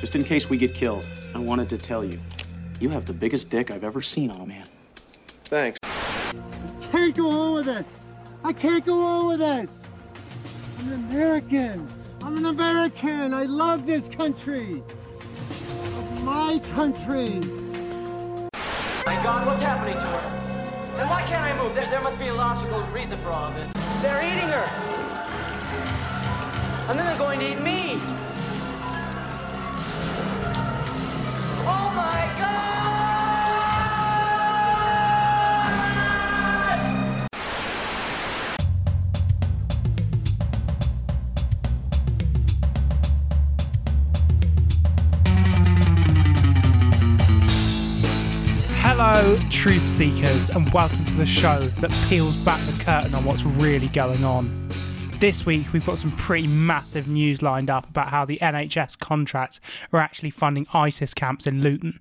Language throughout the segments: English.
Just in case we get killed, I wanted to tell you, you have the biggest dick I've ever seen on a man. Thanks. I can't go on with this. I can't go on with this. I'm an American. I'm an American. I love this country. It's my country. My God, what's happening to her? And why can't I move? There, there must be a logical reason for all of this. They're eating her. And then they're going to eat me. Oh my God! Hello, truth seekers, and welcome to the show that peels back the curtain on what's really going on. This week, we've got some pretty massive news lined up about how the NHS contracts are actually funding ISIS camps in Luton,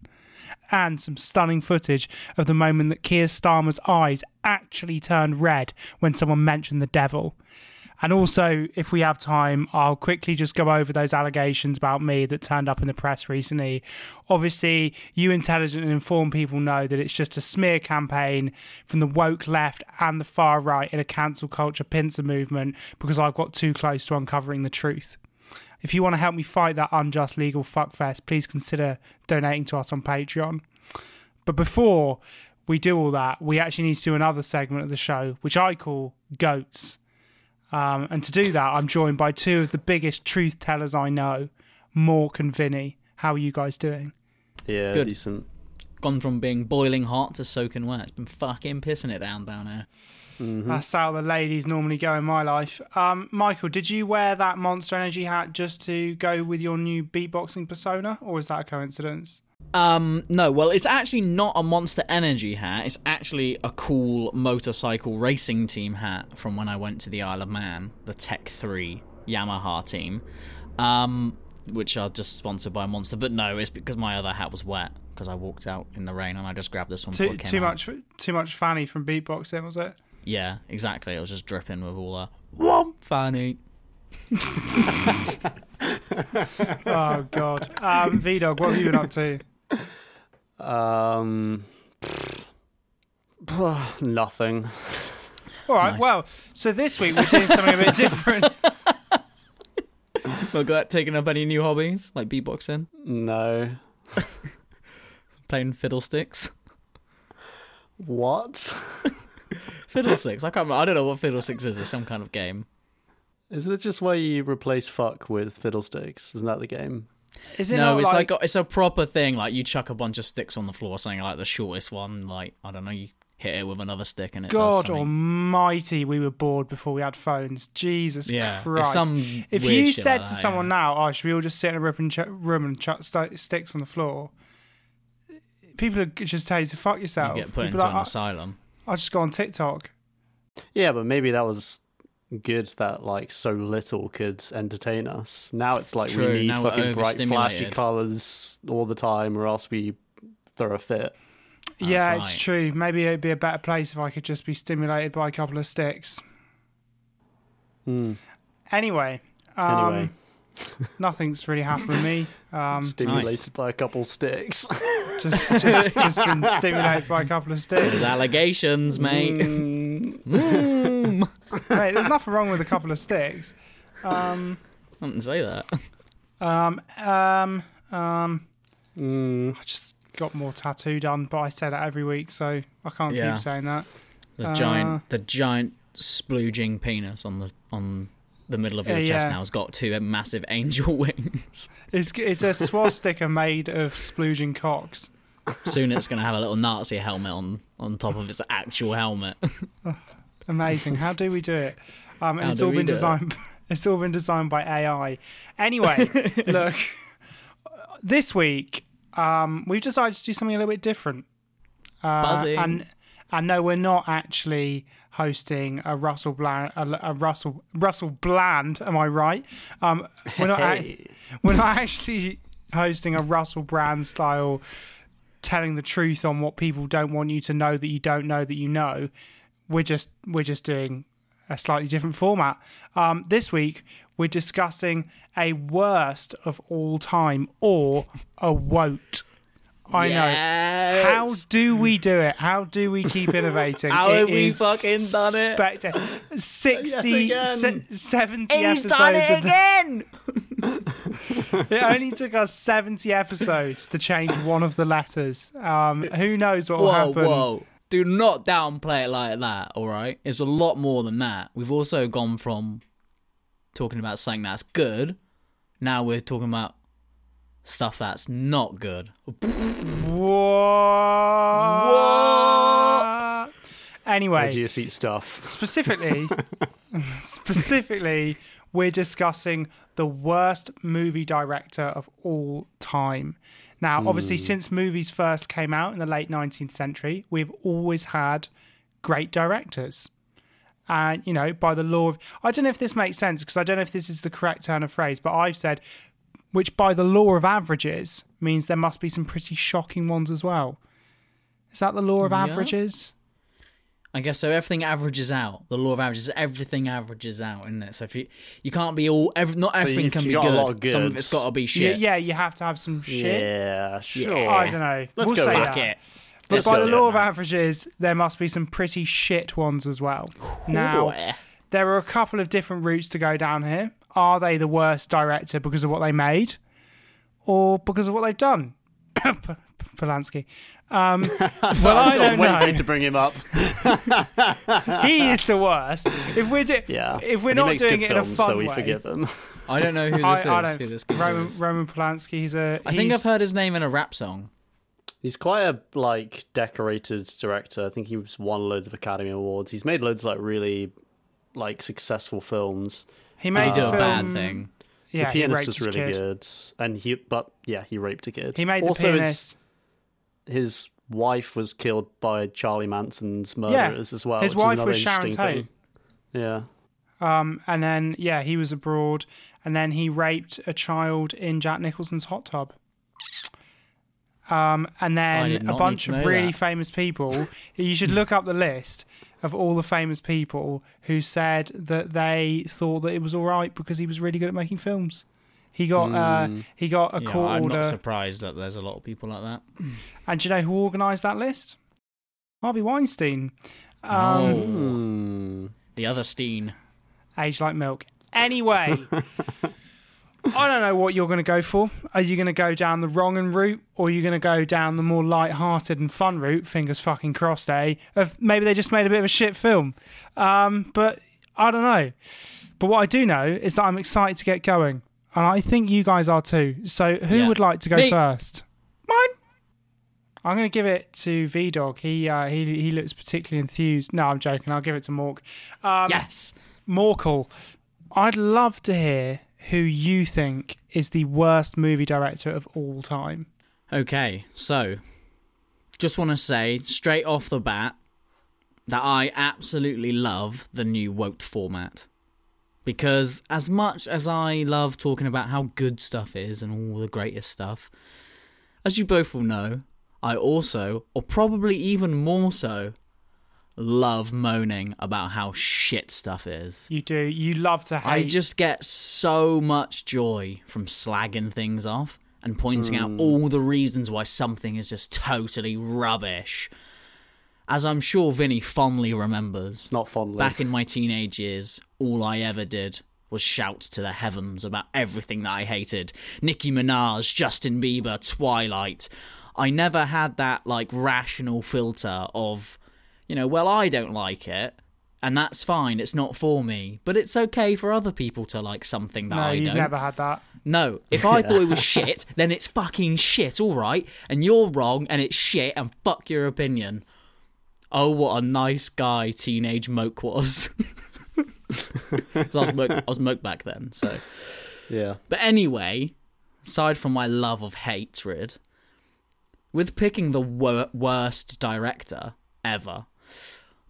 and some stunning footage of the moment that Keir Starmer's eyes actually turned red when someone mentioned the devil. And also, if we have time, I'll quickly just go over those allegations about me that turned up in the press recently. Obviously, you intelligent and informed people know that it's just a smear campaign from the woke left and the far right in a cancel culture pincer movement because I've got too close to uncovering the truth. If you want to help me fight that unjust legal fuckfest, please consider donating to us on Patreon. But before we do all that, we actually need to do another segment of the show, which I call Goats. Um, and to do that, I'm joined by two of the biggest truth tellers I know, Mork and Vinny. How are you guys doing? Yeah, Good. decent. Gone from being boiling hot to soaking wet. It's been fucking pissing it down down here. That's how the ladies normally go in my life. Um, Michael, did you wear that Monster Energy hat just to go with your new beatboxing persona, or is that a coincidence? Um, no, well, it's actually not a Monster Energy hat. It's actually a cool motorcycle racing team hat from when I went to the Isle of Man, the Tech 3 Yamaha team, um, which are just sponsored by Monster. But no, it's because my other hat was wet because I walked out in the rain and I just grabbed this one. Too too much too much fanny from beatboxing, was it? Yeah, exactly. It was just dripping with all the womp fanny. Oh God, um, V Dog, what have you been up to? Um, nothing. All right, Nice. well, so this week we're doing something a bit different. Well, got taking up any new hobbies like beatboxing, No. playing fiddlesticks. What? Fiddlesticks. I can't. Remember. I don't know what fiddlesticks is. It's some kind of game. Isn't it just where you replace fuck with fiddlesticks? Isn't that the game? Is it no, not it's like, like, it's a proper thing. Like you chuck a bunch of sticks on the floor, something like the shortest one. Like I don't know, you hit it with another stick and it God something. almighty, we were bored before we had phones. Jesus Yeah, it's Christ. some if weird you shit said like to that, someone yeah. now, oh, should we all just sit in a room and, ch- room and chuck st- sticks on the floor? People would just tell you to fuck yourself. you yourself. get put You'd into like, an "I- asylum. I'll just go on TikTok. Yeah, but maybe that was good that like so little could entertain us. Now it's like True, we need now fucking bright flashy colours all the time or else we throw a fit. yeah, right. it's true. Maybe it'd be a better place if I could just be stimulated by a couple of sticks. Hmm. Anyway, um, Anyway, nothing's really happened to me. Um, stimulated nice. by a couple of sticks. just, just, just been stimulated by a couple of There's sticks. allegations, mate. Mm, Mate, there's nothing wrong with a couple of sticks. Um, I didn't say that. Um, um, um, Mm. I just got more tattoo done, but I say that every week, so I can't Yeah. keep saying that. The Uh, giant, the giant splooging penis on the on the middle of your Yeah, chest yeah. now has got two massive angel wings. It's it's a swastika made of splooging cocks. Soon it's going to have a little Nazi helmet on on top of its actual helmet. Amazing. How do we do it? Um, and it's all been do it? designed. It's all been designed by AI. Anyway, look. This week, um, we've decided to do something a little bit different. Uh, Buzzing. And and no, we're not actually hosting a Russell Bland. A, a Russell Russell Bland. Am I right? Um, we're not. ac- we're not actually hosting a Russell Brand style telling the truth on what people don't want you to know that you don't know that you know. We're just we're just doing a slightly different format. Um, this week we're discussing a worst of all time or a woat. I know. How do we do it? How do we keep innovating? How It have we fucking done it? spectac- 60, Yet again. se- 70 He's episodes. done it again. it only took us 70 episodes to change one of the letters. Um, who knows what will happen? whoa. Do not downplay it like that, all right? It's a lot more than that. We've also gone from talking about something that's good, now we're talking about stuff that's not good. What? what? Anyway, Edgy seat stuff. specifically, specifically, we're discussing the worst movie director of all time. Now, obviously, hmm. since movies first came out in the late 19th century, we've always had great directors. And, you know, by the law of. I don't know if this makes sense because I don't know if this is the correct turn of phrase, but I've said, which by the law of averages means there must be some pretty shocking ones as well. Is that the law of Yeah. averages? I guess so. Everything averages out. The law of averages. Everything averages out, isn't it? So if you you can't be all, every, not everything if can be got a good. lot of Some of it's got to be shit. yeah, you have to have some shit. Yeah, sure. I don't know. Let's we'll go say with that. Fuck it. But Let's by do the it, law of averages, there must be some pretty shit ones as well. Now, boy. there are a couple of different routes to go down here. Are they the worst director because of what they made, or because of what they've done? P- Polanski. Um, well, I don't waiting know. to bring him up. He is the worst. If we're do- Yeah. if we're but not doing good it in a films, fun so we way, forgive him. I don't know who this I, is. I who don't. this Roman, is. Roman Polanski. He's a. I think he's- I've heard his name in a rap song. He's quite a like decorated director. I think he's won loads of Academy Awards. He's made loads of like really like successful films. He made He did the a bad thing. Yeah, the pianist raped is really good, and he but yeah, he raped a kid. He made the also pianist. His, his wife was killed by Charlie Manson's murderers as well. his which wife another was Sharon Tate. thing. Yeah. Um, and then yeah, he was abroad, and then he raped a child in Jack Nicholson's hot tub. Um, and then a bunch of really that. famous people. you should look up the list of all the famous people who said that they thought that it was all right because he was really good at making films. He got uh, he got a Yeah, court I'm order. not surprised that there's a lot of people like that. And do you know who organised that list? Harvey Weinstein. Um, oh, Hmm. the other Steen. Age like milk. Anyway, I don't know what you're going to go for. Are you going to go down the wrong and route, or are you going to go down the more light-hearted and fun route? Fingers fucking crossed, eh? Of maybe they just made a bit of a shit film. Um, but I don't know. But what I do know is that I'm excited to get going, and I think you guys are too. So who Yeah. would like to go Me. first? Mine. I'm going to give it to V Dog. He uh, he he looks particularly enthused. No, I'm joking. I'll give it to Mork. Um, Yes. Morkel, I'd love to hear who you think is the worst movie director of all time. Okay, so just want to say straight off the bat that I absolutely love the new Woat format. Because as much as I love talking about how good stuff is and all the greatest stuff, as you both will know, I also, or probably even more so, love moaning about how shit stuff is. You do. You love to hate. I just get so much joy from slagging things off and pointing out mm. all the reasons why something is just totally rubbish. As I'm sure Vinny fondly remembers, Not fondly. back in my teenage years, all I ever did was shout to the heavens about everything that I hated. Nicki Minaj, Justin Bieber, Twilight. I never had that like rational filter of, you know, well, I don't like it, and that's fine. It's not for me, but it's okay for other people to like something that no, I don't. never had that. No, if I thought it was shit, then it's fucking shit, all right, and you're wrong, and it's shit, and fuck your opinion. Oh, what a nice guy teenage Moke was. I was Moke, I was Moke back then, so. Yeah. But anyway, aside from my love of hatred, with picking the wor- worst director ever,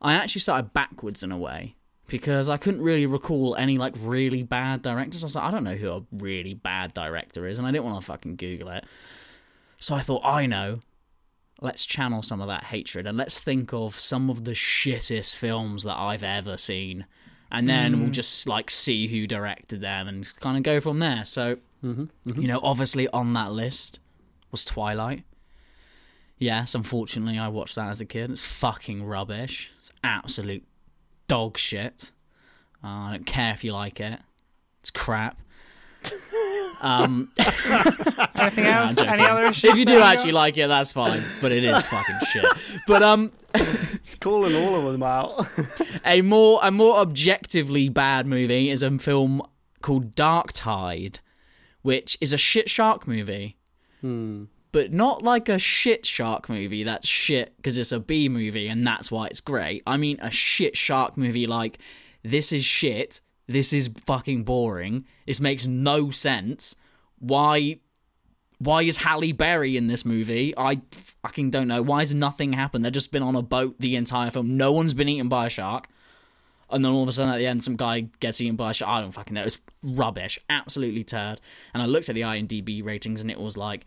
I actually started backwards in a way because I couldn't really recall any like really bad directors. I was like, I don't know who a really bad director is, and I didn't want to fucking Google it. So I thought, I know. Let's channel some of that hatred and let's think of some of the shittest films that I've ever seen. And then we'll mm. just like see who directed them and kind of go from there. So, mm-hmm, mm-hmm. you know, obviously on that list was Twilight. Yes, unfortunately, I watched that as a kid. It's fucking rubbish. It's absolute dog shit. Uh, I don't care if you like it. It's crap. Um, Anything else? joking. Any other issues? if you do got? actually like it, that's fine. But it is fucking shit. But um, It's calling all of them out. a more a more objectively bad movie is a film called Dark Tide, which is a shit shark movie. But not like a shit shark movie that's shit because it's a B movie and that's why it's great. I mean a shit shark movie like this is shit, this is fucking boring, this makes no sense. Why why is Halle Berry in this movie? I fucking don't know. Why has nothing happened? They've just been on a boat the entire film. No one's been eaten by a shark. And then all of a sudden at the end, some guy gets eaten by a shark. I don't fucking know. It's rubbish. Absolutely turd. And I looked at the IMDb ratings and it was like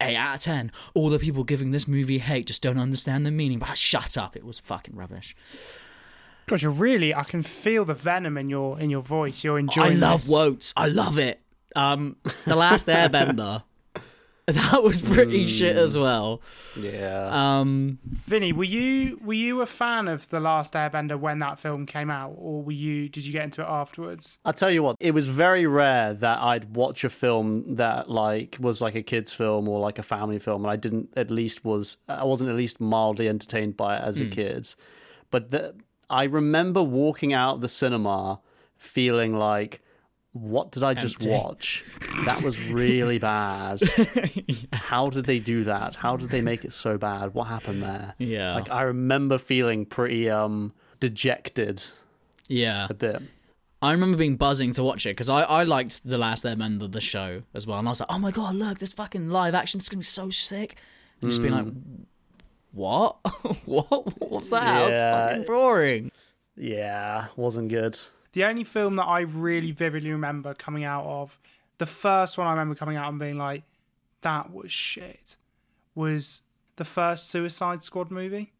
8 out of 10. All the people giving this movie hate just don't understand the meaning. But shut up. It was fucking rubbish. God, you're really. I can feel the venom in your in your voice. You're enjoying. I love this. Wotes. I love it. Um, The Last Airbender. that was pretty shit as well. yeah. Um, Vinny, were you were you a fan of the Last Airbender when that film came out, or were you? Did you get into it afterwards? I'll tell you what, it was very rare that I'd watch a film that like was like a kids film or like a family film and I didn't at least was I wasn't at least mildly entertained by it as a kid. But the, I remember walking out of the cinema feeling like what did I just Empty. watch? That was really bad. How did they do that? How did they make it so bad? What happened there? Yeah. Like I remember feeling pretty um dejected yeah. a bit. I remember being buzzing to watch it because I, I liked The Last Airbender, the show, as well. And I was like, oh my god, look, this fucking live action is going to be so sick. And just being like, what? what? What's that? It's Yeah. fucking boring. Yeah, wasn't good. The only film that I really vividly remember coming out of, the first one I remember coming out and being like, that was shit, was the first Suicide Squad movie.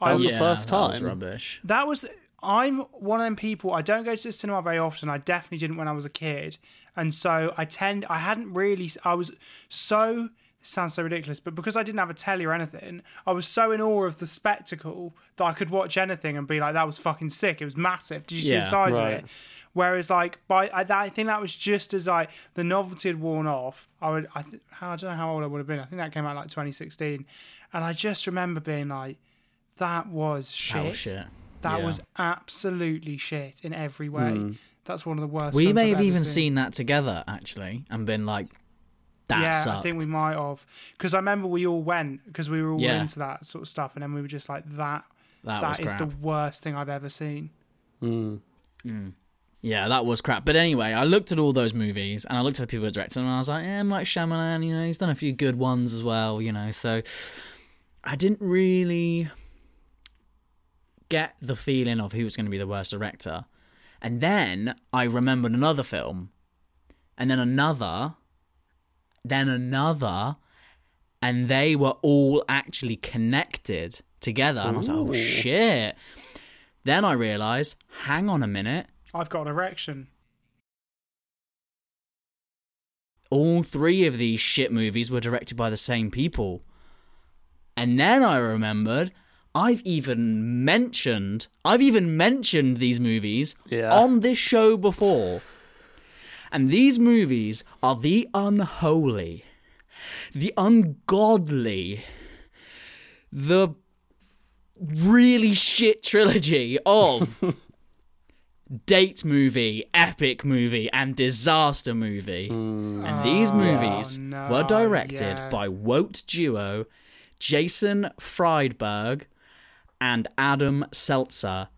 I was the yeah, first that was time? rubbish. that was I'm one of them people I don't go to the cinema very often. I definitely didn't when I was a kid. And so I tend I hadn't really I was so this sounds so ridiculous, but because I didn't have a telly or anything, I was so in awe of the spectacle that I could watch anything and be like, that was fucking sick. It was massive. Did you see the size right. of it? Whereas, like, by I, that, I think that was just as like the novelty had worn off. I would, I, th- how, I don't know how old I would have been. I think that came out like 2016, and I just remember being like, that was shit. That was shit. That Yeah. was absolutely shit in every way. Mm. That's one of the worst. We may I've have ever even seen. seen that together, actually, and been like, that yeah, sucked. I think we might have because I remember we all went because we were all Yeah. into that sort of stuff, and then we were just like that. that that was is crap. the worst thing I've ever seen. Hmm. Mm. Yeah, that was crap. But anyway, I looked at all those movies and I looked at the people that directed them and I was like, yeah, M. Night Shyamalan, you know, he's done a few good ones as well, you know. So I didn't really get the feeling of who was going to be the worst director. And then I remembered another film, and then another, then another, and they were all actually connected together. And I was like, oh shit. Then I realised, hang on a minute. I've got an erection. all three of these shit movies were directed by the same people. And then I remembered I've even mentioned I've even mentioned these movies Yeah. on this show before. And these movies are the unholy, the ungodly, the really shit trilogy of date movie, epic movie, and disaster movie. Hmm. And these oh, movies Oh, no, were directed yeah. by Woat duo Jason Friedberg and Adam Seltzer.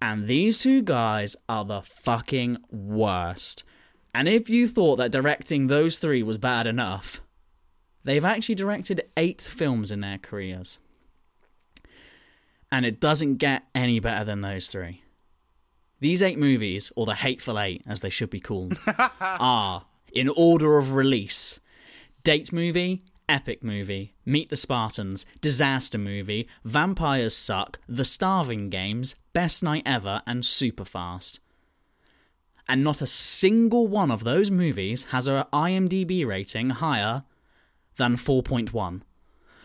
And these two guys are the fucking worst. And if you thought that directing those three was bad enough, they've actually directed eight films in their careers. And it doesn't get any better than those three. These eight movies, or the Hateful Eight as they should be called, are, in order of release, Date Movie, Epic Movie, Meet the Spartans, Disaster Movie, Vampires Suck, The Starving Games, Best Night Ever, and Superfast. And not a single one of those movies has a IMDb rating higher than 4.1,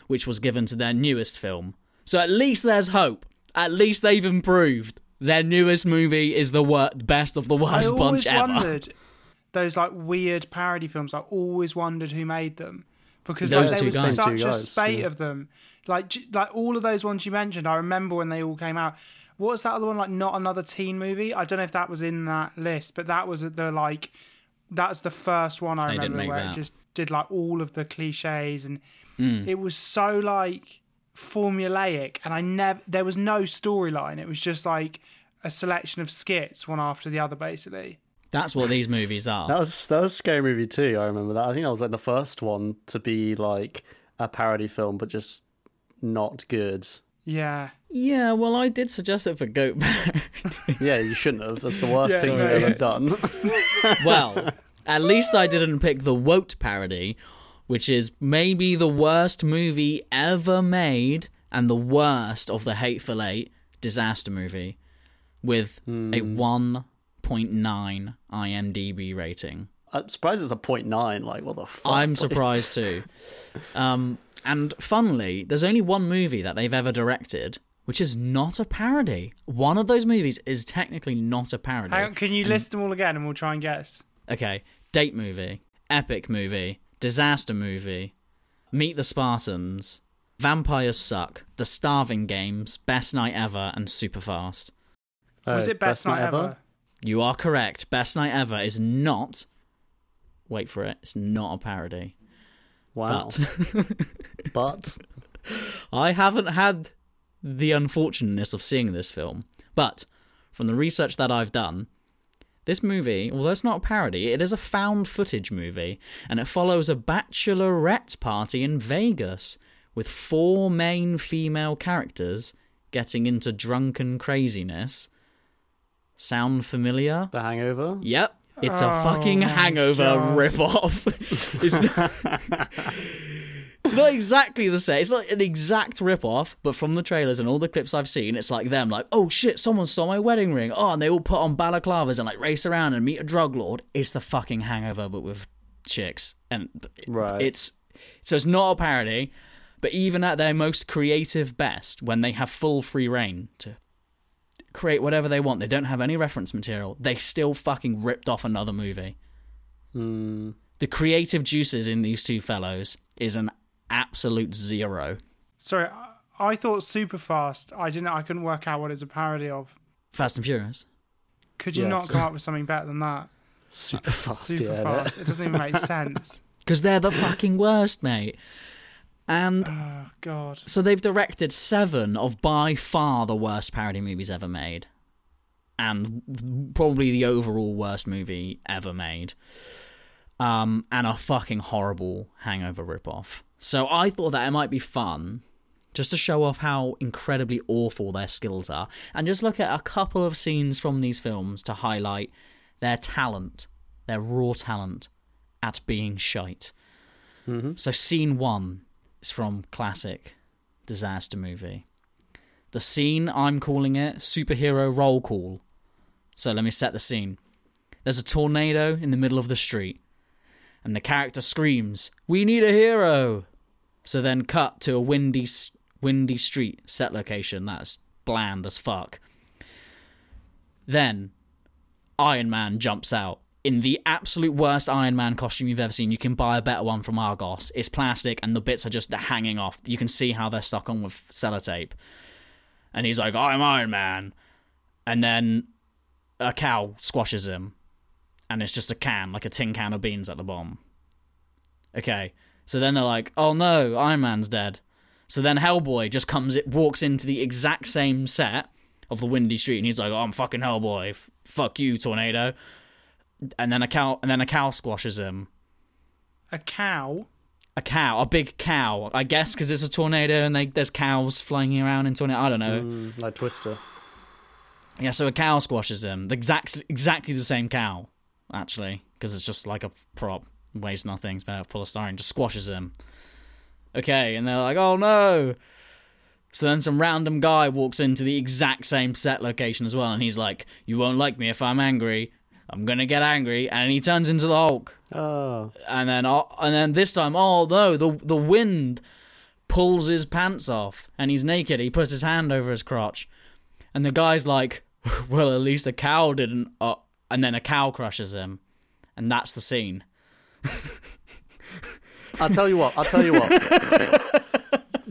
which was given to their newest film. So at least there's hope. At least they've improved. Their newest movie is the wor- best of the worst always bunch ever. wondered those like weird parody films. I always wondered who made them because Those like, there was guys. such Two a spate yeah. of them. Like like all of those ones you mentioned, I remember when they all came out. What was that other one? Like not another teen movie. I don't know if that was in that list, but that was the like that's the first one I They didn't remember make where that. it just did like all of the cliches and Mm. it was so like formulaic and I never there was no storyline. It was just like a selection of skits one after the other basically. That's what these movies are. That was that was scary movie too. I remember that. I think that was like the first one to be like a parody film, but just not good. Yeah. Yeah, well, I did suggest it for Goat Bear. Yeah, you shouldn't have. That's the worst Yeah, thing no, you've ever done. well, at least I didn't pick the Woat parody, which is maybe the worst movie ever made and the worst of the Hateful Eight disaster movie, with a hmm. 1.9 IMDb rating. I'm surprised it's a point nine. Like, what the fuck? I'm surprised too. Um, and funnily, there's only one movie that they've ever directed which is not a parody. One of those movies is technically not a parody. Hang on, can you And- list them all again and we'll try and guess? Okay, date movie, epic movie, disaster movie, Meet the Spartans, Vampires Suck, The Starving Games, Best Night Ever, and Superfast. Was Uh, it Best, Night, Ever? You are correct. Best Night Ever is not. Wait for it. It's not a parody. Wow. But But I haven't had the unfortunateness of seeing this film. But from the research that I've done, this movie, although it's not a parody, it is a found footage movie, and it follows a bachelorette party in Vegas with four main female characters getting into drunken craziness. Sound familiar? The Hangover. Yep. It's a Oh fucking hangover God. rip-off. it's, not, it's not exactly the same. It's not an exact rip-off, but from the trailers and all the clips I've seen, it's like them like, oh shit, someone stole my wedding ring. Oh, and they all put on balaclavas and like race around and meet a drug lord. It's the fucking hangover, but with chicks. And Right. it's so it's not a parody, but even at their most creative best, when they have full free reign to create whatever they want, they don't have any reference material, they still fucking ripped off another movie. Hmm. The creative juices in these two fellows is an absolute zero. Sorry, I- thought super fast. I didn't. I couldn't work out what it's a parody of. Fast and Furious. Could you Yes. not come up with something better than that? Super fast. Super yeah. fast. It doesn't even make sense. Because they're the fucking worst, mate. And Oh God. so they've directed seven of by far the worst parody movies ever made. And probably the overall worst movie ever made. Um, and a fucking horrible hangover ripoff. So I thought that it might be fun just to show off how incredibly awful their skills are, and just look at a couple of scenes from these films to highlight their talent, their raw talent at being shite. So, scene one is from classic disaster movie. The scene, I'm calling it superhero roll call. So, let me set the scene. There's a tornado in the middle of the street, and the character screams, We need a hero! So then cut to a windy, windy street set location that's bland as fuck. Then Iron Man jumps out in the absolute worst Iron Man costume you've ever seen. You can buy a better one from Argos. It's plastic and the bits are just hanging off. You can see how they're stuck on with sellotape. And he's like, I'm Iron Man. And then a cow squashes him. And it's just a can, like a tin can of beans at the bottom. Okay. So then they're like, oh no, Iron Man's dead. So then Hellboy just comes, it walks into the exact same set of the Windy Street, and he's like, oh, "I'm fucking Hellboy, F- fuck you, tornado." And then a cow, and then a cow squashes him. A cow. A cow, a big cow, I guess, because it's a tornado and they, there's cows flying around in tornado. I don't know. Mm, like Twister. Yeah, so a cow squashes him. The exact, exactly the same cow, actually, because it's just like a prop, weighs nothing, it's made out of polystyrene, just squashes him. Okay, and they're like, oh no. So then some random guy walks into the exact same set location as well, and he's like, you won't like me if I'm angry. I'm gonna get angry, and he turns into the Hulk. Oh. And then, and then this time, oh no, the the wind pulls his pants off, and he's naked. He puts his hand over his crotch, and the guy's like, "Well, at least a cow didn't." Uh, and then a cow crushes him, and that's the scene. I'll tell you what. I'll tell you what.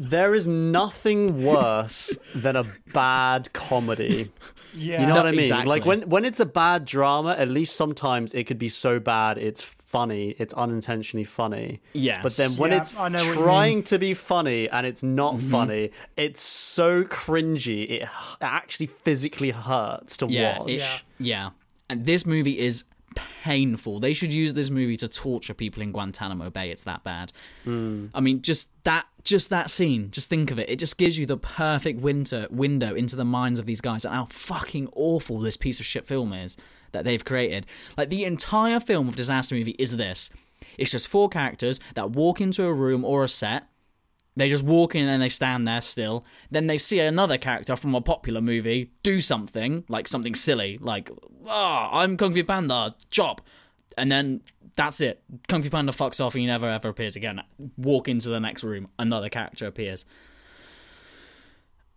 there is nothing worse than a bad comedy. Yeah. You know No, what I mean? exactly. Like when when it's a bad drama, at least sometimes it could be so bad it's funny, it's unintentionally funny. Yes. But then when Yeah, it's I know what you trying to be funny and it's not Mm-hmm. funny, it's so cringy. It, it actually physically hurts to Yeah, watch. it- yeah. And this movie is painful. They should use this movie to torture people in Guantanamo Bay. It's that bad. Hmm. I mean, just that, just that scene. Just think of it. It just gives you the perfect winter window into the minds of these guys and how fucking awful this piece of shit film is that they've created. Like the entire film of disaster movie is this. It's just four characters that walk into a room or a set. They just walk in and they stand there still. Then they see another character from a popular movie do something, like something silly, like, ah, I'm Kung Fu Panda, chop. And then that's it. Kung Fu Panda fucks off and he never ever appears again. Walk into the next room, another character appears.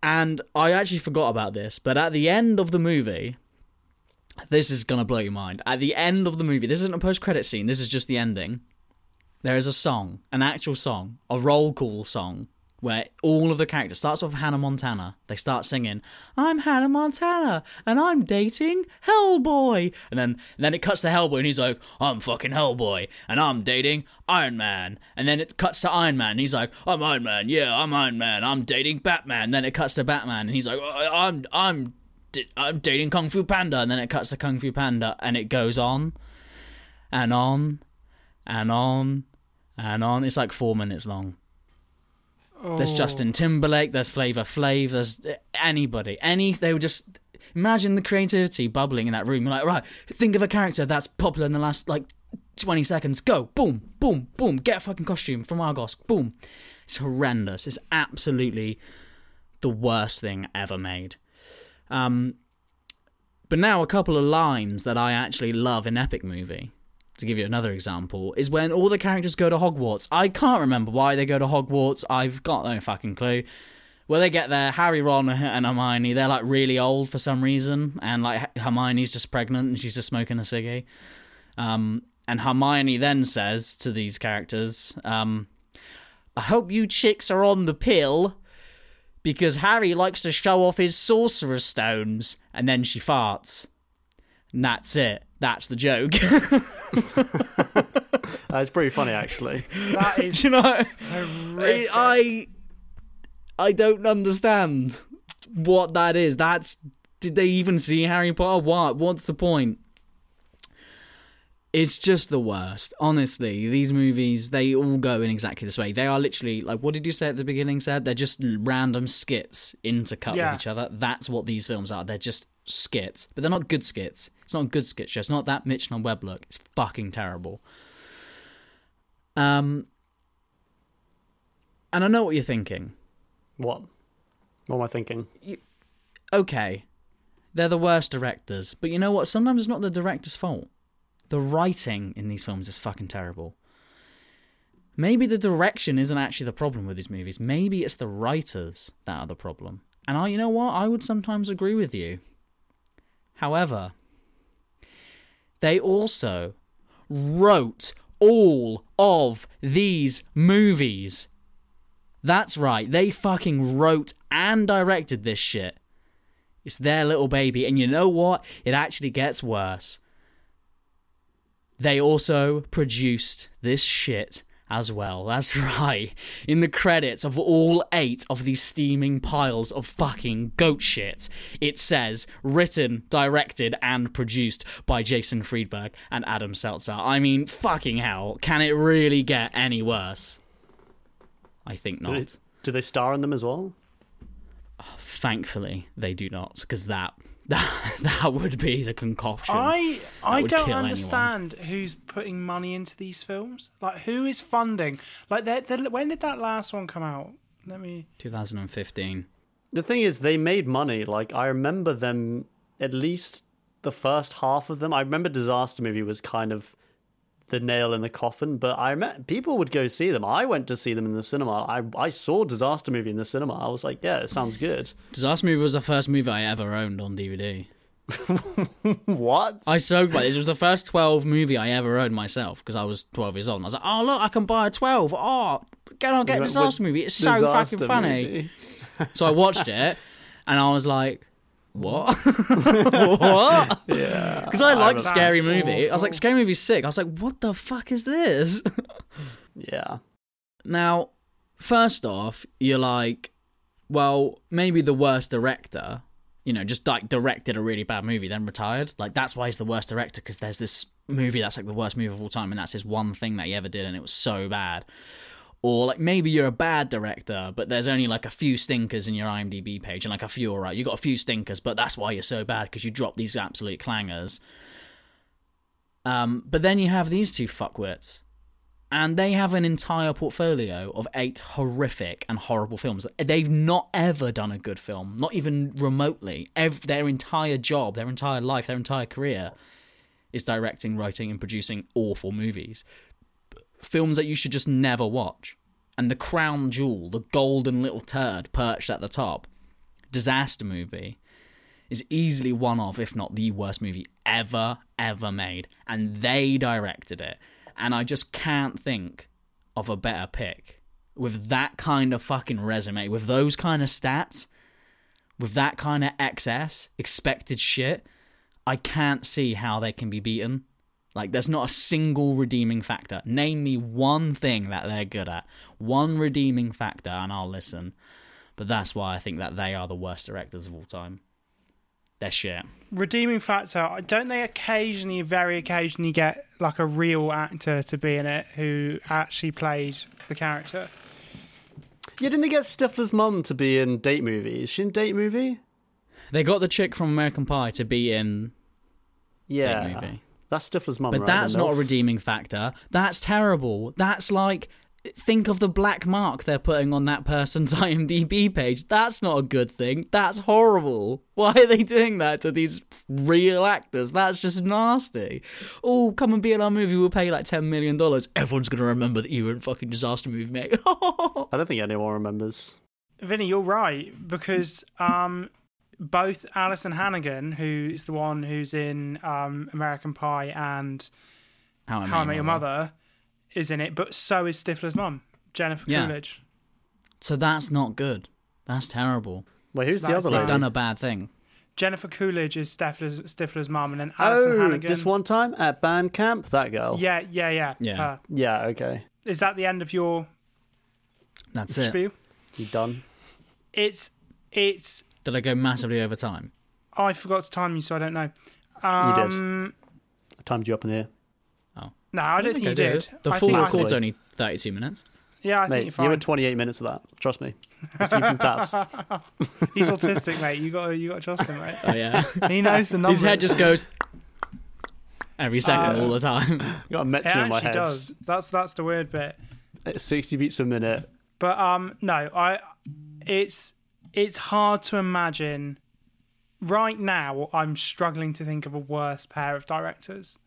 And I actually forgot about this, but at the end of the movie, this is gonna blow your mind. At the end of the movie, this isn't a post credit scene, this is just the ending there is a song, an actual song, a roll call song, where all of the characters starts off Hannah Montana. They start singing, "I'm Hannah Montana and I'm dating Hellboy," and then and then it cuts to Hellboy and he's like, "I'm fucking Hellboy and I'm dating Iron Man," and then it cuts to Iron Man and he's like, "I'm Iron Man, yeah, I'm Iron Man, I'm dating Batman." And then it cuts to Batman and he's like, "I- "I'm I'm I'm dating Kung Fu Panda," and then it cuts to Kung Fu Panda and it goes on and on and on and on. It's like four minutes long. There's Justin Timberlake, there's Flavor Flav, there's anybody, any. They would just imagine the creativity bubbling in that room. You're like, right, think of a character that's popular in the last like 20 seconds. Go, boom, boom, boom. Get a fucking costume from Argos. Boom. It's horrendous. It's absolutely the worst thing ever made. Um, but now a couple of lines that I actually love in Epic Movie to give you another example, is when all the characters go to Hogwarts. I can't remember why they go to Hogwarts. I've got no fucking clue. When they get there, Harry, Ron, and Hermione, they're like really old for some reason, and like Hermione's just pregnant and she's just smoking a ciggy. Um, and Hermione then says to these characters, um, I hope you chicks are on the pill because Harry likes to show off his sorcerer's stones. And then she farts. And that's it. That's the joke. It's pretty funny actually. That is Do you know, I, horrific. I I don't understand what that is. That's did they even see Harry Potter? What? What's the point? It's just the worst. Honestly, these movies, they all go in exactly this way. They are literally like what did you say at the beginning, said? They're just random skits intercut Yeah. with each other. That's what these films are. They're just skits. But they're not good skits. It's not a good skit show. It's not that Mitch and Webb look. It's fucking terrible. Um and I know what you're thinking. What? What am I thinking? okay, they're the worst directors, but you know what? Sometimes it's not the director's fault. The writing in these films is fucking terrible. Maybe the direction isn't actually the problem with these movies. Maybe it's the writers that are the problem. And I, you know what? I would sometimes agree with you. However, they also wrote all of these movies. That's right, they fucking wrote and directed this shit. It's their little baby, and you know what? It actually gets worse. They also produced this shit as well. That's right. In the credits of all eight of these steaming piles of fucking goat shit, it says written, directed, and produced by Jason Friedberg and Adam Seltzer. I mean, fucking hell. Can it really get any worse? I think Do they, not. do they star in them as well? Thankfully, they do not, because that. That, that would be the concoction. I I don't kill anyone. understand who's putting money into these films. Like who is funding? Like they're, they're, when did that last one come out? Let me. 2015. The thing is, they made money. Like I remember them at least the first half of them. I remember Disaster Movie was kind of the nail in the coffin, but I met people would go see them. I went to see them in the cinema. I I saw Disaster Movie in the cinema. I was like, yeah, it sounds good. Disaster Movie was the first movie I ever owned on DVD. what? I sold by this. It was the first 12 movie I ever owned myself because I was 12 years old. And I was like, oh, look, I can buy a 12. Oh, get on, get Disaster Movie. It's so fucking funny. So I watched it and I was like, what? what? Yeah. Because I liked That's Scary Movie. I was like. Scary Movie's sick. I was like, what the fuck is this? Yeah. Now, first off, you're like, well, maybe the worst director, you know, just like directed a really bad movie, then retired. Like that's why he's the worst director because there's this movie that's like the worst movie of all time, and that's his one thing that he ever did, and it was so bad. Or like maybe you're a bad director, but there's only like a few stinkers in your IMDb page, and like a few alright. You got a few stinkers, but that's why you're so bad because you drop these absolute clangers. Um, but then you have these two fuckwits and they have an entire portfolio of eight horrific and horrible films. They've not ever done a good film, not even remotely. Their entire job, their entire life, their entire career is directing, writing, and producing awful movies. Films that you should just never watch. And the crown jewel, the golden little turd perched at the top, disaster movie, is easily one of, if not the worst movie ever, ever made. And they directed it. And I just can't think of a better pick. With that kind of fucking resume, with those kind of stats, with that kind of excess, expected shit, I can't see how they can be beaten. Like, there's not a single redeeming factor. Name me one thing that they're good at. One redeeming factor, and I'll listen. But that's why I think that they are the worst directors of all time. They're shit. redeeming factor don't they occasionally very occasionally get like a real actor to be in it who actually played the character Yeah, didn't they get Stifler's mum to be in Date Movie? Is she in Date Movie? They got the chick from American Pie to be in Yeah. Date Movie. That's Stifler's mum, But right? that's not a redeeming factor. That's terrible. That's like think of the black mark they're putting on that person's IMDb page. That's not a good thing. That's horrible. Why are they doing that to these real actors? That's just nasty. Oh, come and be in our movie. We'll pay you like ten million dollars. Everyone's gonna remember that you were in fucking disaster movie, mate. I don't think anyone remembers. Vinny, you're right because um, both Alyson Hannigan, who's the one who's in um, American Pie and How I How I Met Your Mother, is in it, but so is Stifler's mum, Jennifer Yeah. Coolidge. So that's not good. That's terrible. Wait, who's the other bad. They've done a bad thing. Jennifer Coolidge is Stifler's, Stifler's mum, and then Alyson Oh, Hannigan. this one time at band camp, that girl. Yeah, yeah, yeah. Yeah. her. Yeah, okay. is that the end of your That's it. spiel? You done? It's it's. Did I go massively over time? I forgot to time you, so I don't know. You did. Um, I timed you up in here. Oh. No, I don't think, you did. The I full think record's only thirty-two minutes. Yeah, I think you're fine. you were 28 minutes of that. Trust me. Just keeping tabs. He's autistic, mate. You got you got to trust him, mate. Oh yeah. He knows the numbers. His head just goes every second, Uh, all the time. Got a It metric in my head. does. That's that's the weird bit. It's 60 beats a minute. But um, no, I. It's it's hard to imagine. Right now, I'm struggling to think of a worse pair of directors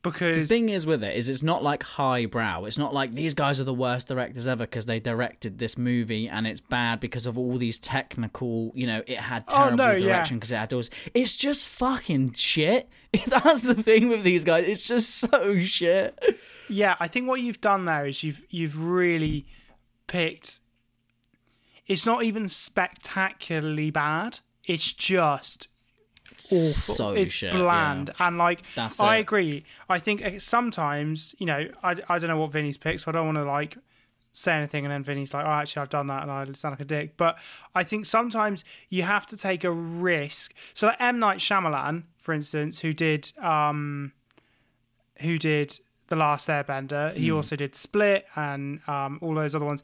because The thing is with it is it's not like highbrow. It's not like these guys are the worst directors ever because they directed this movie and it's bad because of all these technical. You know, it had Oh, terrible no, yeah. direction because it had doors. It's just fucking shit. That's the thing with these guys. It's just so shit. yeah, I think what you've done there is you've you've really picked. It's not even spectacularly bad. It's just awful. So it's shit, bland yeah. and like That's I it. agree. I think uh, sometimes you know I, I don't know what Vinny's picked, so I don't want to like say anything and then Vinny's like, oh, actually, I've done that and I sound like a dick. But I think sometimes you have to take a risk. So, like M Night Shyamalan, for instance, who did um, who did The Last Airbender, he also did Split and um, all those other ones.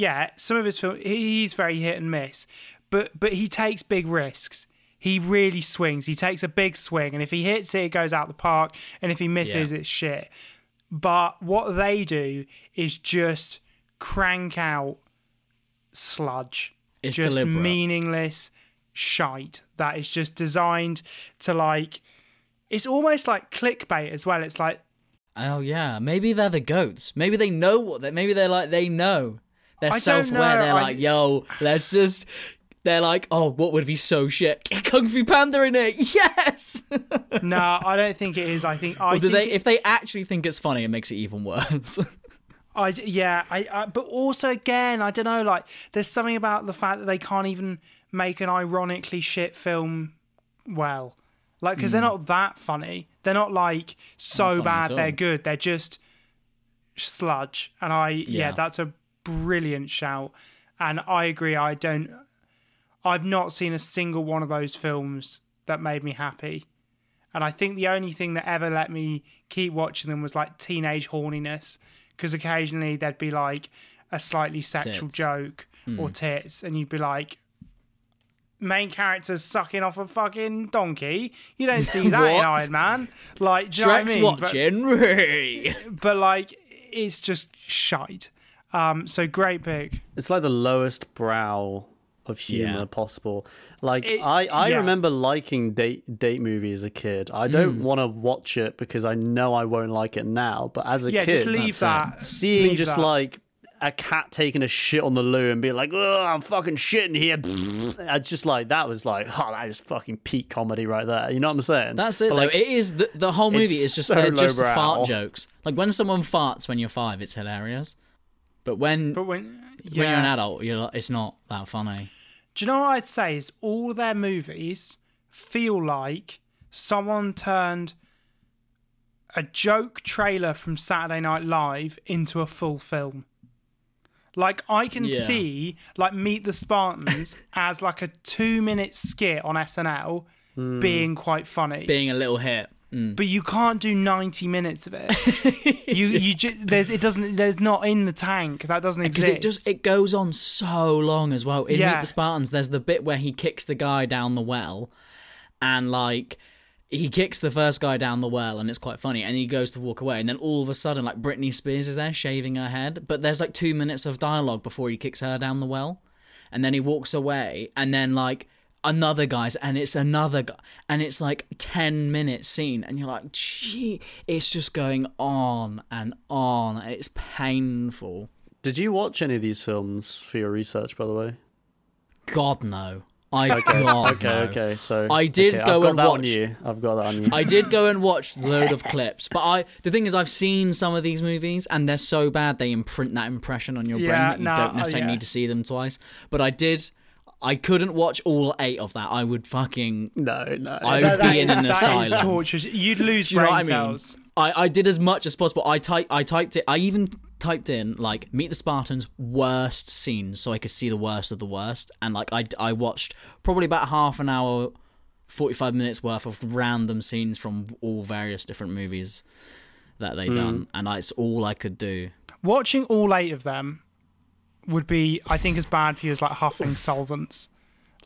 Yeah, some of his films, he's very hit and miss, but but he takes big risks. He really swings. He takes a big swing, and if he hits it, it goes out the park, and if he misses, Yeah. it's shit. But what they do is just crank out sludge. It's just deliberate. meaningless shite that is just designed to like it's almost like clickbait as well. It's like Oh yeah, maybe they're the goats. Maybe they know what they. Maybe they're like they know. They're self-aware. know, They're I- like, yo, let's just. They're like, oh, what would be so shit? Kung Fu Panda in it, yes. no, I don't think it is. I think I do think they? it- If they actually think it's funny, it makes it even worse. I yeah, I, I but also again, I don't know. Like, there's something about the fact that they can't even make an ironically shit film well, like because they're not that funny. They're not like so Hmm. funny bad they're good. They're just sludge. And I yeah. Yeah. that's a brilliant shout. And I agree. I don't. I've not seen a single one of those films that made me happy. And I think the only thing that ever let me keep watching them was like teenage horniness, because occasionally there'd be like a slightly sexual Tits. joke Hmm. or tits, and you'd be like, main character's sucking off a fucking donkey. You don't see that in? Iron Man. Like, do you know what I Shrek's mean? But- watching. Ray. but like, it's just shite. Um, so great pick. It's like the lowest brow of humor Yeah. possible. Like It- I, I yeah. remember liking date date movies as a kid. I don't Mm. want to watch it because I know I won't like it now. But as a Yeah, kid, just leave that's it. that. seeing leave just that. like a cat taking a shit on the loo and being like, "Oh, I'm fucking shitting here," it's just like that was like, oh, that is fucking peak comedy right there. You know what I'm saying? That's it. But, though. like, it is the, the whole movie is just so just lowbrow. fart jokes. Like when someone farts when you're five, it's hilarious. But when But when, yeah. when you're an adult, you're like, it's not that funny. Do you know what I'd say? Is all their movies feel like someone turned a joke trailer from Saturday Night Live into a full film. Like I can Yeah. see like Meet the Spartans as like a two minute skit on SNL Hmm. being quite funny. Being a little hit. Mm. but you can't do 90 minutes of it. you you there's, it doesn't there's not in the tank. That doesn't exist. because it just it goes on so long as well. In Meet Yeah. the Spartans, there's the bit where he kicks the guy down the well, and like he kicks the first guy down the well, and it's quite funny. And he goes to walk away, and then all of a sudden, like Britney Spears is there shaving her head, but there's like two minutes of dialogue before he kicks her down the well, and then he walks away, and then like another guy's and it's another guy and it's like 10 minute scene and you're like gee it's just going on and on and it's painful did you watch any of these films for your research, by the way? God no. I Okay, God okay, no. okay. So I did okay, go I've got and that on watch- you. I've got that on you. I did go and watch load of clips, but I the thing is I've seen some of these movies and they're so bad they imprint that impression on your brain that you nah, don't necessarily yeah. need to see them twice. But I did. I couldn't watch all eight of that. I would fucking. no, no. I would that be in is- an that is asylum. torture. You'd lose Do you know brain what I mean? I, I did as much as possible. I type I typed it. I even typed in like Meet the Spartans worst scenes so I could see the worst of the worst. And like I I watched probably about half an hour, forty five minutes worth of random scenes from all various different movies that they hmm. done, and that's all I could do. Watching all eight of them would be, I think, as bad for you as like huffing solvents.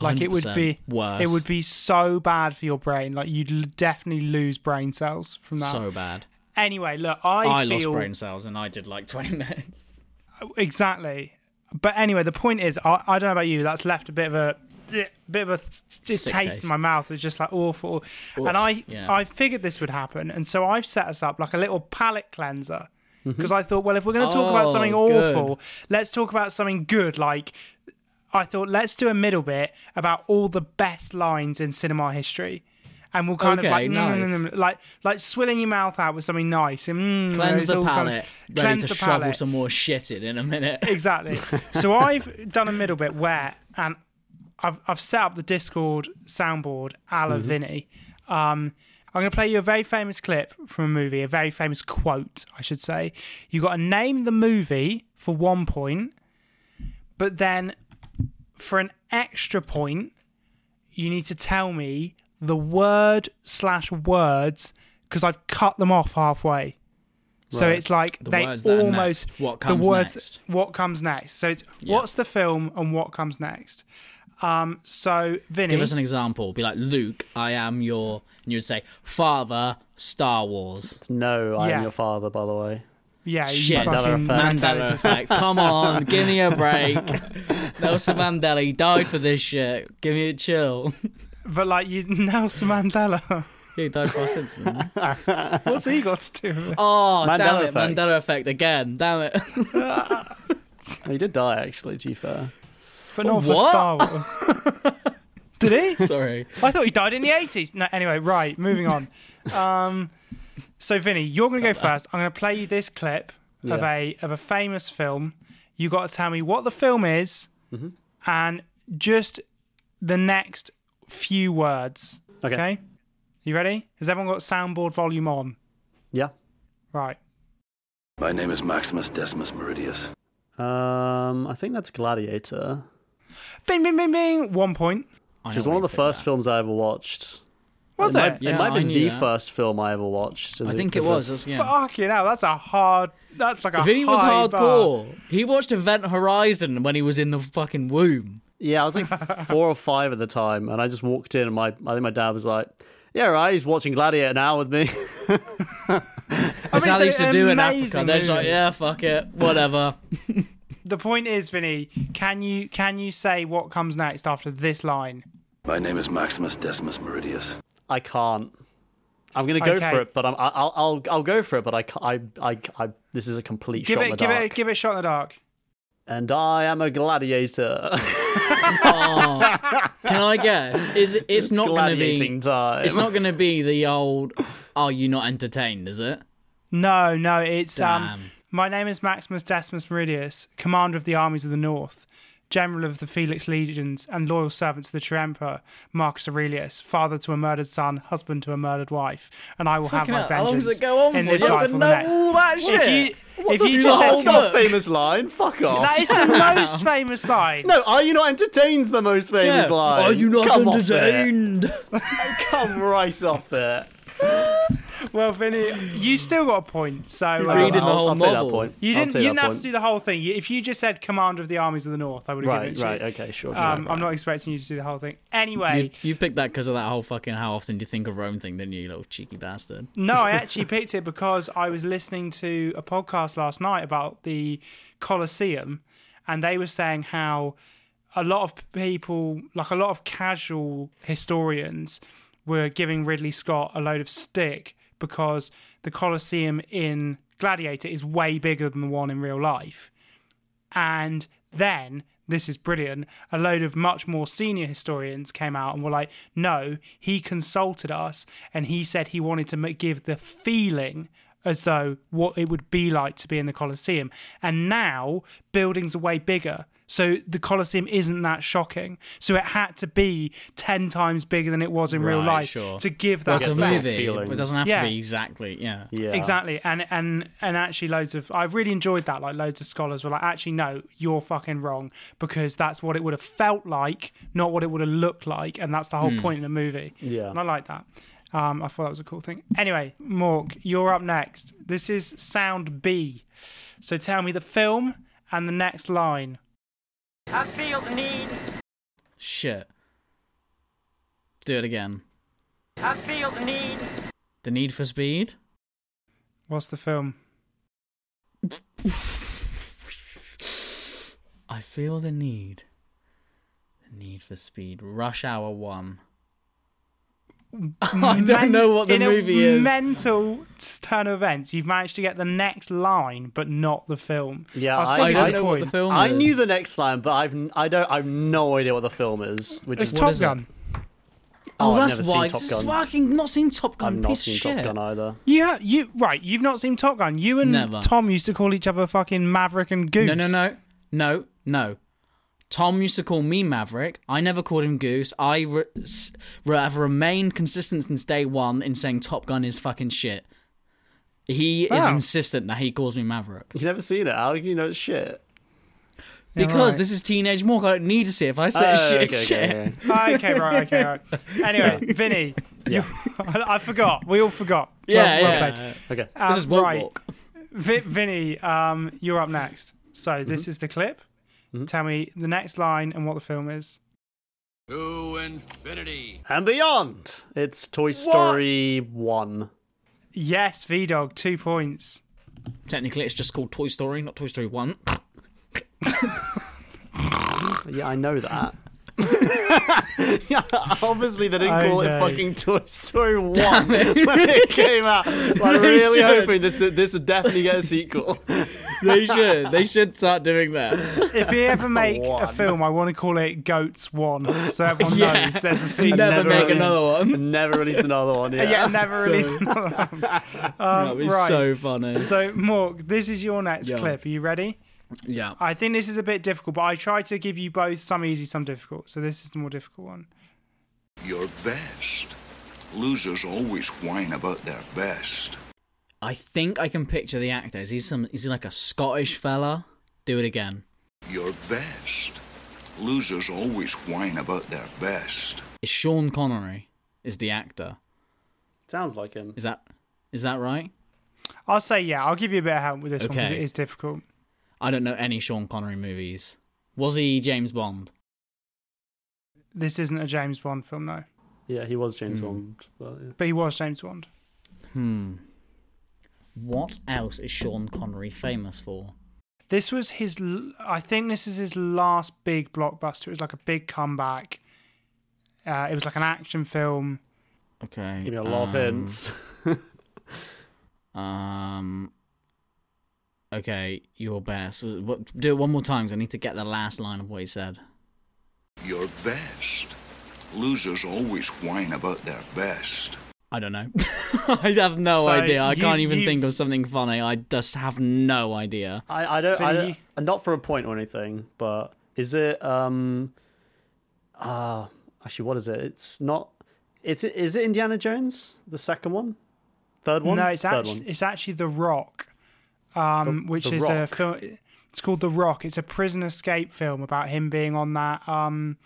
Like it would be worse. It would be so bad for your brain. Like you'd l- definitely lose brain cells from that. So bad. anyway, look, I, I, feel lost brain cells, and I did like twenty minutes. exactly. But anyway, the point is, I, I don't know about you. That's left a bit of a bit of a just taste, taste. in my mouth. It's just like awful. Oof, and I yeah. I figured this would happen, and so I've set us up like a little palate cleanser Mm-hmm. because I thought, well, if we're going to talk about Oh, something good. awful, let's talk about something good. Like I thought, let's do a middle bit about all the best lines in cinema history. And we'll kind Okay, of like, mm, mm, nice. mm, mm, like, like swilling your mouth out with something nice. And, Cleanse the all kind of- palate. Ready to the shovel palate. some more shit in in a minute. Exactly. so I've done a middle bit where, and I've I've set up the Discord soundboard a la Vinny. Um, I'm going to play you a very famous clip from a movie, a very famous quote, I should say. You've got to name the movie for one point, but then for an extra point, you need to tell me the word slash words because I've cut them off halfway. So Right. it's like The they words that are almost. What comes the words next. what comes next. So it's Yeah. what's the film and what comes next. Um, so Vinny, Give us an example. Be like, Luke, I am your. And you'd say, Father, Star Wars. No, I Yeah. am your father, by the way. yeah, Shit. Mandela effect. Mandela effect. Come on, give me a break. Nelson Mandela, he died for this shit. Give me a chill. But like you, Nelson Mandela. he died for Simpson. What's he got to do with it? Oh, damn it. effect. Mandela effect again. Damn it. He did die, actually, to be fair. But not for Star Wars. Did he? Sorry. I thought he died in the eighties. No, anyway, right, moving on. Um, so Vinny, you're going to go first. I'm going to play you this clip of a of a famous film. You got to tell me what the film is, Mm-hmm. and just the next few words. Okay. Okay. You ready? Has everyone got soundboard volume on? Yeah. Right. My name is Maximus Decimus Meridius. Um, I think that's Gladiator, Bing, bing, bing, bing. One point. I which know is one of the first that. films I ever watched. Was it? it? Might, Yeah, it might I have been the that. first film I ever watched. I think it was. that's- Yeah. Fucking hell, that's a hard. That's like a. Vinny was high bar. hardcore. He watched Event Horizon when he was in the fucking womb. Yeah, I was like four or five at the time, and I just walked in, and my I think my dad was like, "Yeah, right, he's watching Gladiator now with me." That's how it's they used to do in Africa. amazing They're just like, yeah, fuck it, whatever. The point is, Vinny, can you can you say what comes next after this line? My name is Maximus Decimus Meridius. I can't. I'm gonna go Okay. for it, but I'm, I- I'll I'll I'll go for it, but I ca- I I, I this is a complete Give shot it, in the give dark. it, give it a shot in the dark. And I am a gladiator. Oh, can I guess? Is it, it's, It's not going to be? time. It's not going to be the old. Are you not entertained? Is it? No, no, it's um. Damn. My name is Maximus Decimus Meridius, commander of the armies of the North, general of the Felix legions, and loyal servant to the true emperor Marcus Aurelius, father to a murdered son, husband to a murdered wife, and I will Fucking have my hell, how long vengeance. does it go on in for? this You have life to know next. all that If shit. you, What if the you fuck? just That's said, not famous line. Fuck off. that is the most famous line. no, are you not entertained? The most famous Yeah. line. Are you not Come off it. entertained? Come right off it. Well, Vinny, you still got a point. So uh, reading the I'll, whole I'll take that novel. point. you didn't. You didn't have point. to do the whole thing. You- If you just said commander of the armies of the North, I would have Right, given it to right, you. okay, sure, sure. Um, right. I'm not expecting you to do the whole thing. Anyway, You, you picked that because of that whole fucking how often do you think of Rome thing, didn't you, you little cheeky bastard? No, I actually picked it because I was listening to a podcast last night about the Colosseum, and they were saying how a lot of people, like a lot of casual historians, were giving Ridley Scott a load of stick because the Colosseum in Gladiator is way bigger than the one in real life. And then, this is brilliant, a load of much more senior historians came out and were like, no, he consulted us and he said he wanted to give the feeling as though what it would be like to be in the Colosseum. And now buildings are way bigger. So the Colosseum isn't that shocking. So it had to be 10 times bigger than it was in real life sure. to give that That's a get that effect. movie. feeling. It doesn't have Yeah. to be exactly, yeah. yeah. Exactly, and and and actually, loads of I've really enjoyed that. Like loads of scholars were like, actually, no, you're fucking wrong because that's what it would have felt like, not what it would have looked like, and that's the whole point in the movie. Yeah. and I like that. Um, I thought that was a cool thing. Anyway, Morg, you're up next. This is sound B. So tell me the film and the next line. I feel the need. Shit. Do it again. I feel the need. The Need for Speed? What's the film? I feel the need. The Need for Speed. Rush Hour 1. I don't know what the in movie a is. Mental turn of events. You've managed to get the next line, but not the film. Yeah, I'll I- still I give don't you know the what point. the film I is. knew the next line, but I've I don't I've no idea what the film is. Which It's is Top is it? Gun. Oh, oh, I've that's never seen why. Top This is Gun. fucking not seen Top Gun. I've not piece seen shit. Top Gun either. Yeah, you right. You've not seen Top Gun. You and Never. Tom used to call each other fucking Maverick and Goose. No, no, no, no, no. Tom used to call me Maverick. I never called him Goose. I re- have remained consistent since day one in saying Top Gun is fucking shit. He is insistent that he calls me Maverick. You've never seen it? How do you know it's shit? Yeah, Because right. this is Teenage Mork, I don't need to see it. If I say Oh, shit, okay, shit. okay, okay. Oh, okay, right, okay, right. Anyway, Vinny. Yeah. I, I forgot. We all forgot. Yeah, Well- well yeah. played. Okay. Um, This is Woke right. Walk. Vi- Vinny, um, you're up next. So Mm-hmm. this is the clip. Mm-hmm. Tell me the next line and what the film is. To infinity. And beyond. It's Toy Story One. Yes, V Dog, two points. Technically, it's just called Toy Story, not Toy Story 1. Yeah, I know that. Yeah, obviously they didn't call it fucking Toy Story One Damn it. when it came out. I'm They really should. hoping this this would definitely get a sequel. they should. They should start doing that. If you ever make a film, I want to call it Goats One, so everyone Yeah. knows there's a sequel. Never make released- another one. Never release another one. Yeah. Yeah, never released another one. That'd Um, be right. so funny. So, Morg, this is your next Yeah. clip. Are you ready? Yeah. I think this is a bit difficult, but I try to give you both some easy, some difficult. So this is the more difficult one. Your best. Losers always whine about their best. I think I can picture the actor. Is he some? Is he like a Scottish fella? Do it again. Your best. Losers always whine about their best. Is Sean Connery is the actor? Sounds like him. Is that is that right? I'll say yeah. I'll give you a bit of help with this one because it is difficult. I don't know any Sean Connery movies. Was he James Bond? This isn't a James Bond film, no, Yeah, he was. James Bond. But, yeah. but he was James Bond. Hmm. What else is Sean Connery famous for? This was his. I think this is his last big blockbuster. It was like a big comeback. Uh, it was like an action film. Okay. Give me a lot of um, hints. Um. Okay, your best. What? Do it one more time. 'cause I need to get the last line of what he said. Your best. Losers always whine about their best. I don't know. I have no So idea. I you- can't even you- think of something funny. I just have no idea. I, I don't. I Vinny? don't not for a point or anything, but is it? Um. Ah, actually, what is it? It's not. It's is it Indiana Jones the second one, third one? No, it's third actually one. it's actually The Rock, um, The- which The is a film. It's called The Rock. It's a prison escape film about him being on that um,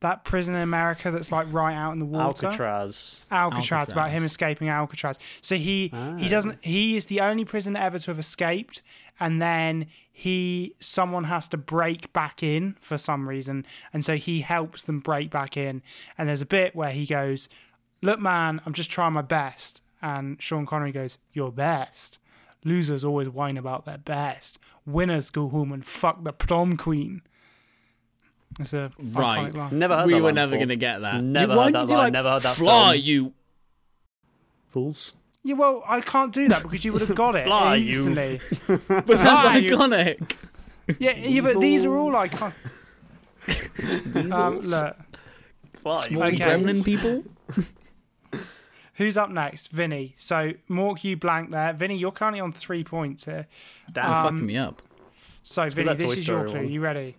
that prison in America that's like right out in the water. Alcatraz. Alcatraz, about him escaping Alcatraz. So he he Ah. doesn't he is the only prisoner ever to have escaped, and then he someone has to break back in for some reason, and so he helps them break back in. And there's a bit where he goes, "Look, man, I'm just trying my best," and Sean Connery goes, "Your best." Losers always whine about their best. Winners go home and fuck the prom queen. It's a Right. line. Never heard we that were never gonna get that. Never you, heard that line, like, never heard that Fly, film. you. Fools. Yeah, well, I can't do that because you would have got it Fly, you. But that's Fly, you. iconic. Yeah, yeah, but these are all Weasels. iconic. um, look, Fly, Small Okay. gremlin people. Who's up next? Vinny. So, Mork, you blank there. Vinny, you're currently on three points here. Damn, Um, fucking me up. So, for Vinny, this is your clue. one. You ready?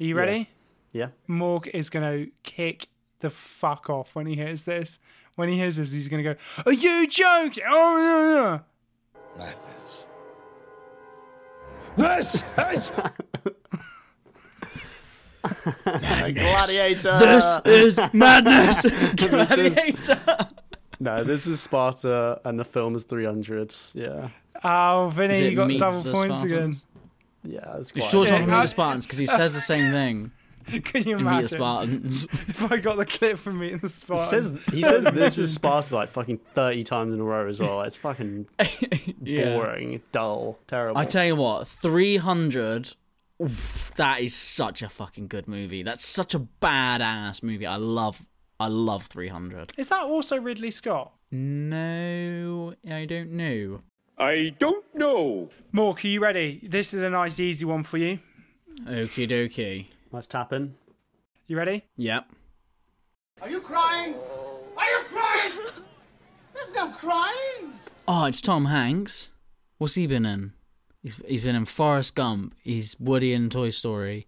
Are you ready? Yeah. Mork is going to kick the fuck off when he hears this. When he hears this, he's going to go, Are you joking? Oh, no, no. Madness. This is Gladiator. This is madness. Gladiator. No, this is Sparta, and the film is 300. Yeah. Oh, Vinny, you got double points Spartans? Yeah, it's You quite. sure it's not Meet the Spartans? Because he says the same thing. Can you in Meet the Spartans. if I got the clip from Meet the Spartans, He says he says this is Sparta like fucking 30 times in a row as well. It's fucking yeah. boring, dull, terrible. I tell you what, 300 Oof, that is such a fucking good movie. That's such a badass movie. I love, I love 300. Is that also Ridley Scott? No, I don't know. I don't know. Mork, are you ready? This is a nice, easy one for you. Okie dokie. tap in. You ready? Yep. Are you crying? Are you crying? There's no crying. Oh, it's Tom Hanks. What's he been in? He's he's been in Forrest Gump. He's Woody in Toy Story.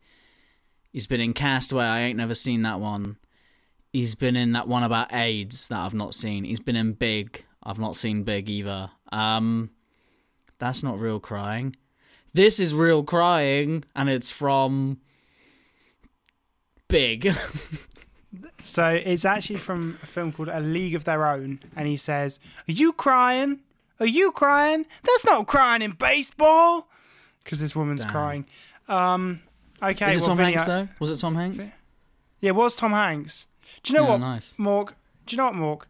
He's been in Castaway. I ain't never seen that one. He's been in that one about AIDS that I've not seen. He's been in Big. I've not seen Big either. Um, that's not real crying. This is real crying, and it's from Big. So it's actually from a film called A League of Their Own, and he says, "Are you crying? Are you crying? That's not crying in baseball." Because this woman's Damn. crying. Um, okay, is it well, Tom Vinny, Hanks though? Was it Tom Hanks? Yeah, it was Tom Hanks. Do you know Yeah, what, nice. Morg? Do you know what, Morg?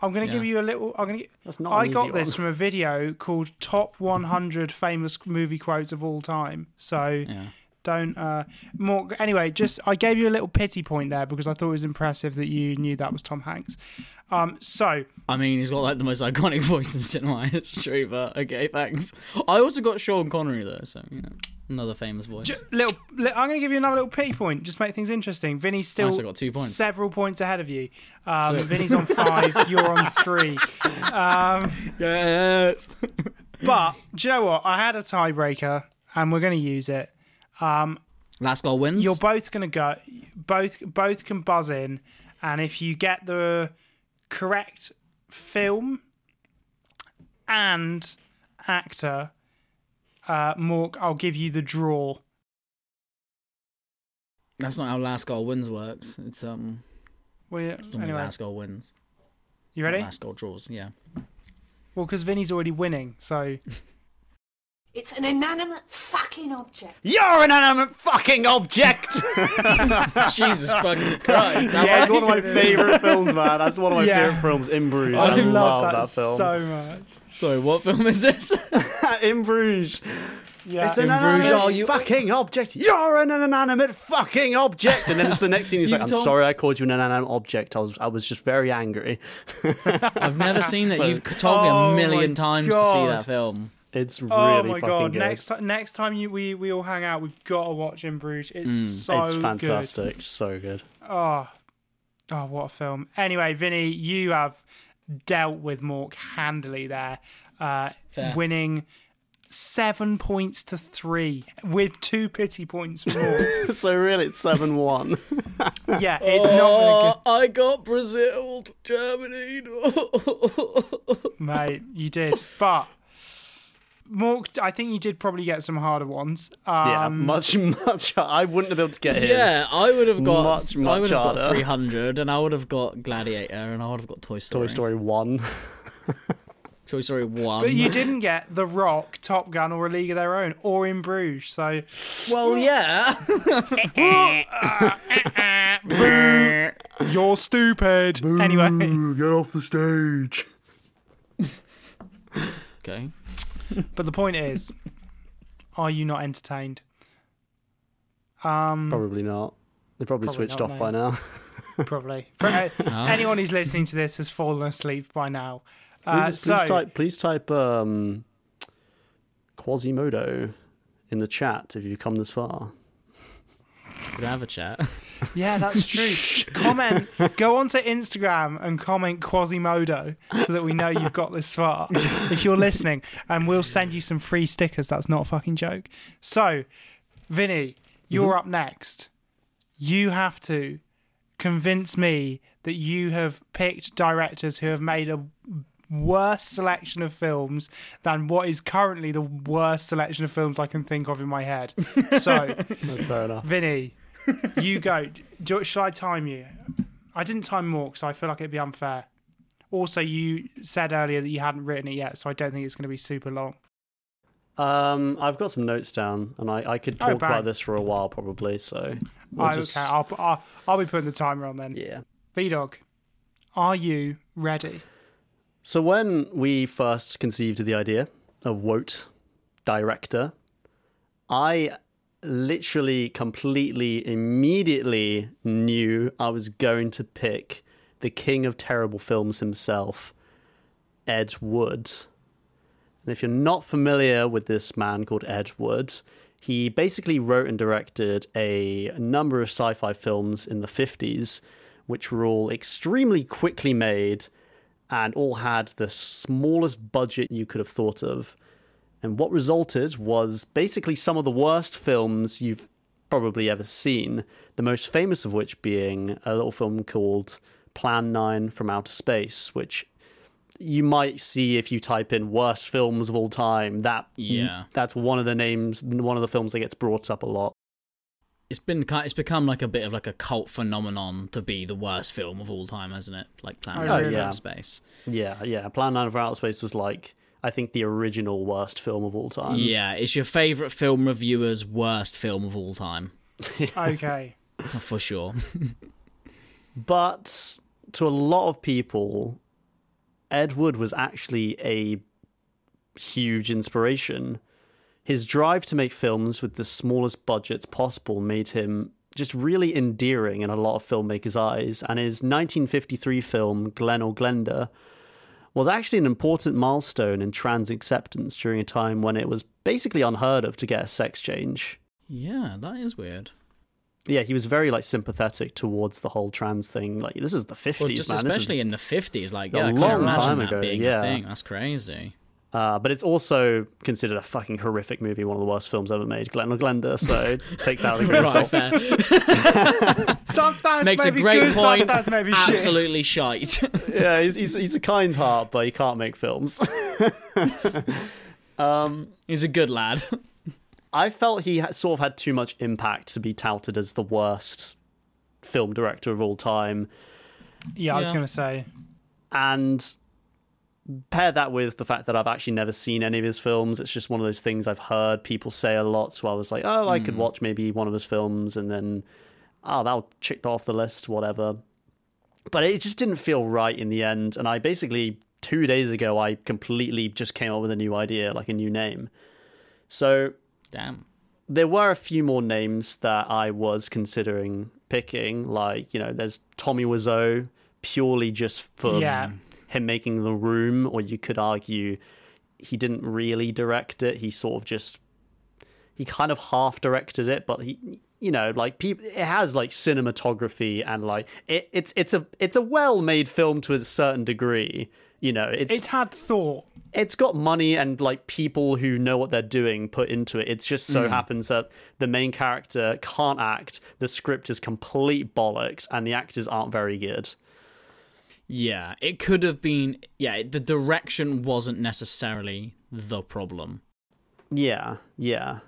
I'm going to Yeah. give you a little. I'm going to. That's not I got this one. from a video called "Top 100 Famous Movie Quotes of All Time." So Yeah. Don't. Uh, Morg. Anyway, just I gave you a little pity point there because I thought it was impressive that you knew that was Tom Hanks. Um, so I mean, he's got like the most iconic voice in cinema history, but okay, thanks. I also got Sean Connery though, so you know, another famous voice. Ju- little, li- I'm going to give you another little pity point. Just make things interesting. Vinny's still I got two points. several points ahead of you. Um, So- Vinny's on five. you're on three. Um, yes. but do you know what? I had a tiebreaker, and we're going to use it. Um, Last goal wins. you're both going to go. Both both can buzz in, and if you get the correct film and actor, uh, Mork, I'll give you the draw. That's not how last goal wins works. It's um, Well, yeah, anyway, last goal wins. you not ready? Last goal draws. Yeah. Well, because Vinny's already winning, so It's an inanimate fucking object. You're an inanimate fucking object. Jesus fucking Christ! That Yeah. was one of my favorite films, man. That's one of my Yeah. favorite films. In Bruges. I, I, love, love that, that, film. so much. Sorry, what film is this? In Bruges. Yeah, It's an Bruges, inanimate are you- fucking object. You're an inanimate fucking object. And then it's the next scene. He's You like, "I'm told- sorry, I called you an inanimate object. I was, I was just very angry." I've never seen that. So- You've told me Oh a my million times to see God. that film. It's really good. oh my god! good. Next time, next time you we, we all hang out, we've got to watch In Bruges. It's mm, so it's good. fantastic. So good. Oh, oh, what a film! Anyway, Vinny, you have dealt with Mork handily there, uh, winning seven points to three with two pity points more. so really, it's seven one. yeah, it's not Oh, I got Brazil, Germany. mate. You did, but. Mork, I think you did probably get some harder ones. Um, yeah, much, much. I wouldn't have been able to get his. Yeah, I would have got. much, much I would have got 300, and I would have got Gladiator, and I would have got Toy Story. Toy Story one. Toy Story One. But you didn't get The Rock, Top Gun, or A League of Their Own, or In Bruges. So Well, yeah. Uh, uh, uh, you're stupid. Anyway, get off the stage. okay. but the point is, are you not entertained? Um, Probably not. They probably, Probably switched not, off by now. probably. Uh, Anyone who's listening to this has fallen asleep by now. Please, Uh, just- please so, type. Please type um, Quasimodo in the chat if you've come this far. Could I have a chat? Yeah, that's true. comment. Go onto Instagram and comment Quasimodo so that we know you've got this far. if you're listening, and we'll send you some free stickers. That's not a fucking joke. So, Vinny, you're mm-hmm. up next. You have to convince me that you have picked directors who have made a worse selection of films than what is currently the worst selection of films I can think of in my head. So, That's fair enough. Vinny, you go. Do, shall I time you? I didn't time more so I feel like it'd be unfair. Also, you said earlier that you hadn't written it yet, so I don't think it's going to be super long. Um, I've got some notes down, and I, I could Oh, talk bang. about this for a while, probably. So we'll Oh, just- Okay, I'll, I'll, I'll be putting the timer on then. yeah. V Dog, are you ready? So when we first conceived the idea of Woat director, I literally, completely, immediately knew I was going to pick the king of terrible films himself, Ed Wood. And if you're not familiar with this man called Ed Wood, he basically wrote and directed a number of sci fi films in the 50s, which were all extremely quickly made and all had the smallest budget you could have thought of. And what resulted was basically some of the worst films you've probably ever seen, the most famous of which being a little film called Plan 9 from Outer Space, which you might see if you type in worst films of all time. That Yeah. that's one of the names, one of the films that gets brought up a lot. It's been it's become like a bit of like a cult phenomenon to be the worst film of all time, hasn't it? Like Planet Oh, Outer yeah. Space. Yeah, yeah. Plan 9 from Outer Space was like, I think, the original worst film of all time. yeah, it's your favorite film reviewer's worst film of all time, Okay. for sure. But to a lot of people, Ed Wood was actually a huge inspiration. His drive to make films with the smallest budgets possible made him just really endearing in a lot of filmmakers' eyes, and his 1953 film, Glen or Glenda, was actually an important milestone in trans acceptance during a time when it was basically unheard of to get a sex change. yeah, that is weird. Yeah, he was very like sympathetic towards the whole trans thing. Like this is the 50s, Well, just man. Especially in the fifties, like a yeah, I can't long imagine time that ago, being yeah. a thing. That's crazy. Uh, but it's also considered a fucking horrific movie, one of the worst films ever made, Glen or Glenda. So take that with a grain of salt. fair. Sometimes Makes a great good, point. Sometimes maybe shit. Absolutely shite. yeah, he's, he's he's a kind heart, but he can't make films. um, He's a good lad. I felt he sort of had too much impact to be touted as the worst film director of all time. Yeah, I was going to say. and pair that with the fact that I've actually never seen any of his films. It's just one of those things I've heard people say a lot. So I was like, oh, I could watch maybe one of his films, and then oh, that'll check off the list, whatever. But it just didn't feel right in the end. And I basically two days ago I completely just came up with a new idea, like a new name. So Damn. there were a few more names that I was considering picking. Like, you know, there's Tommy Wiseau, purely just for Yeah. him making The Room, or you could argue he didn't really direct it. He sort of just, he kind of half directed it, but he, you know, like people, it has like cinematography and like it, it's it's a it's a well made film to a certain degree. You know, it's It had thought. it's got money and like people who know what they're doing put into it. It's just so mm. happens that the main character can't act, the script is complete bollocks, and the actors aren't very good. Yeah, it could have been. Yeah, the direction wasn't necessarily the problem. Yeah, yeah.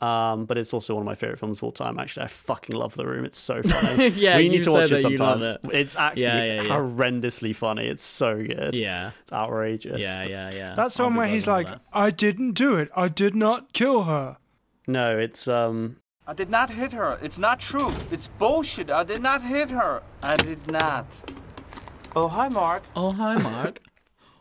Um, but it's also one of my favorite films of all time. Actually, I fucking love The Room. It's so funny. Yeah, we need to watch it sometime. it. It's actually Yeah, yeah, yeah. horrendously funny. It's so good. Yeah, it's outrageous. yeah, yeah, yeah. That's the one where he's like, with I didn't do it. I did not kill her. No, it's um, I did not hit her. It's not true. It's bullshit. I did not hit her. I did not. Oh, hi, Mark. Oh, hi, Mark.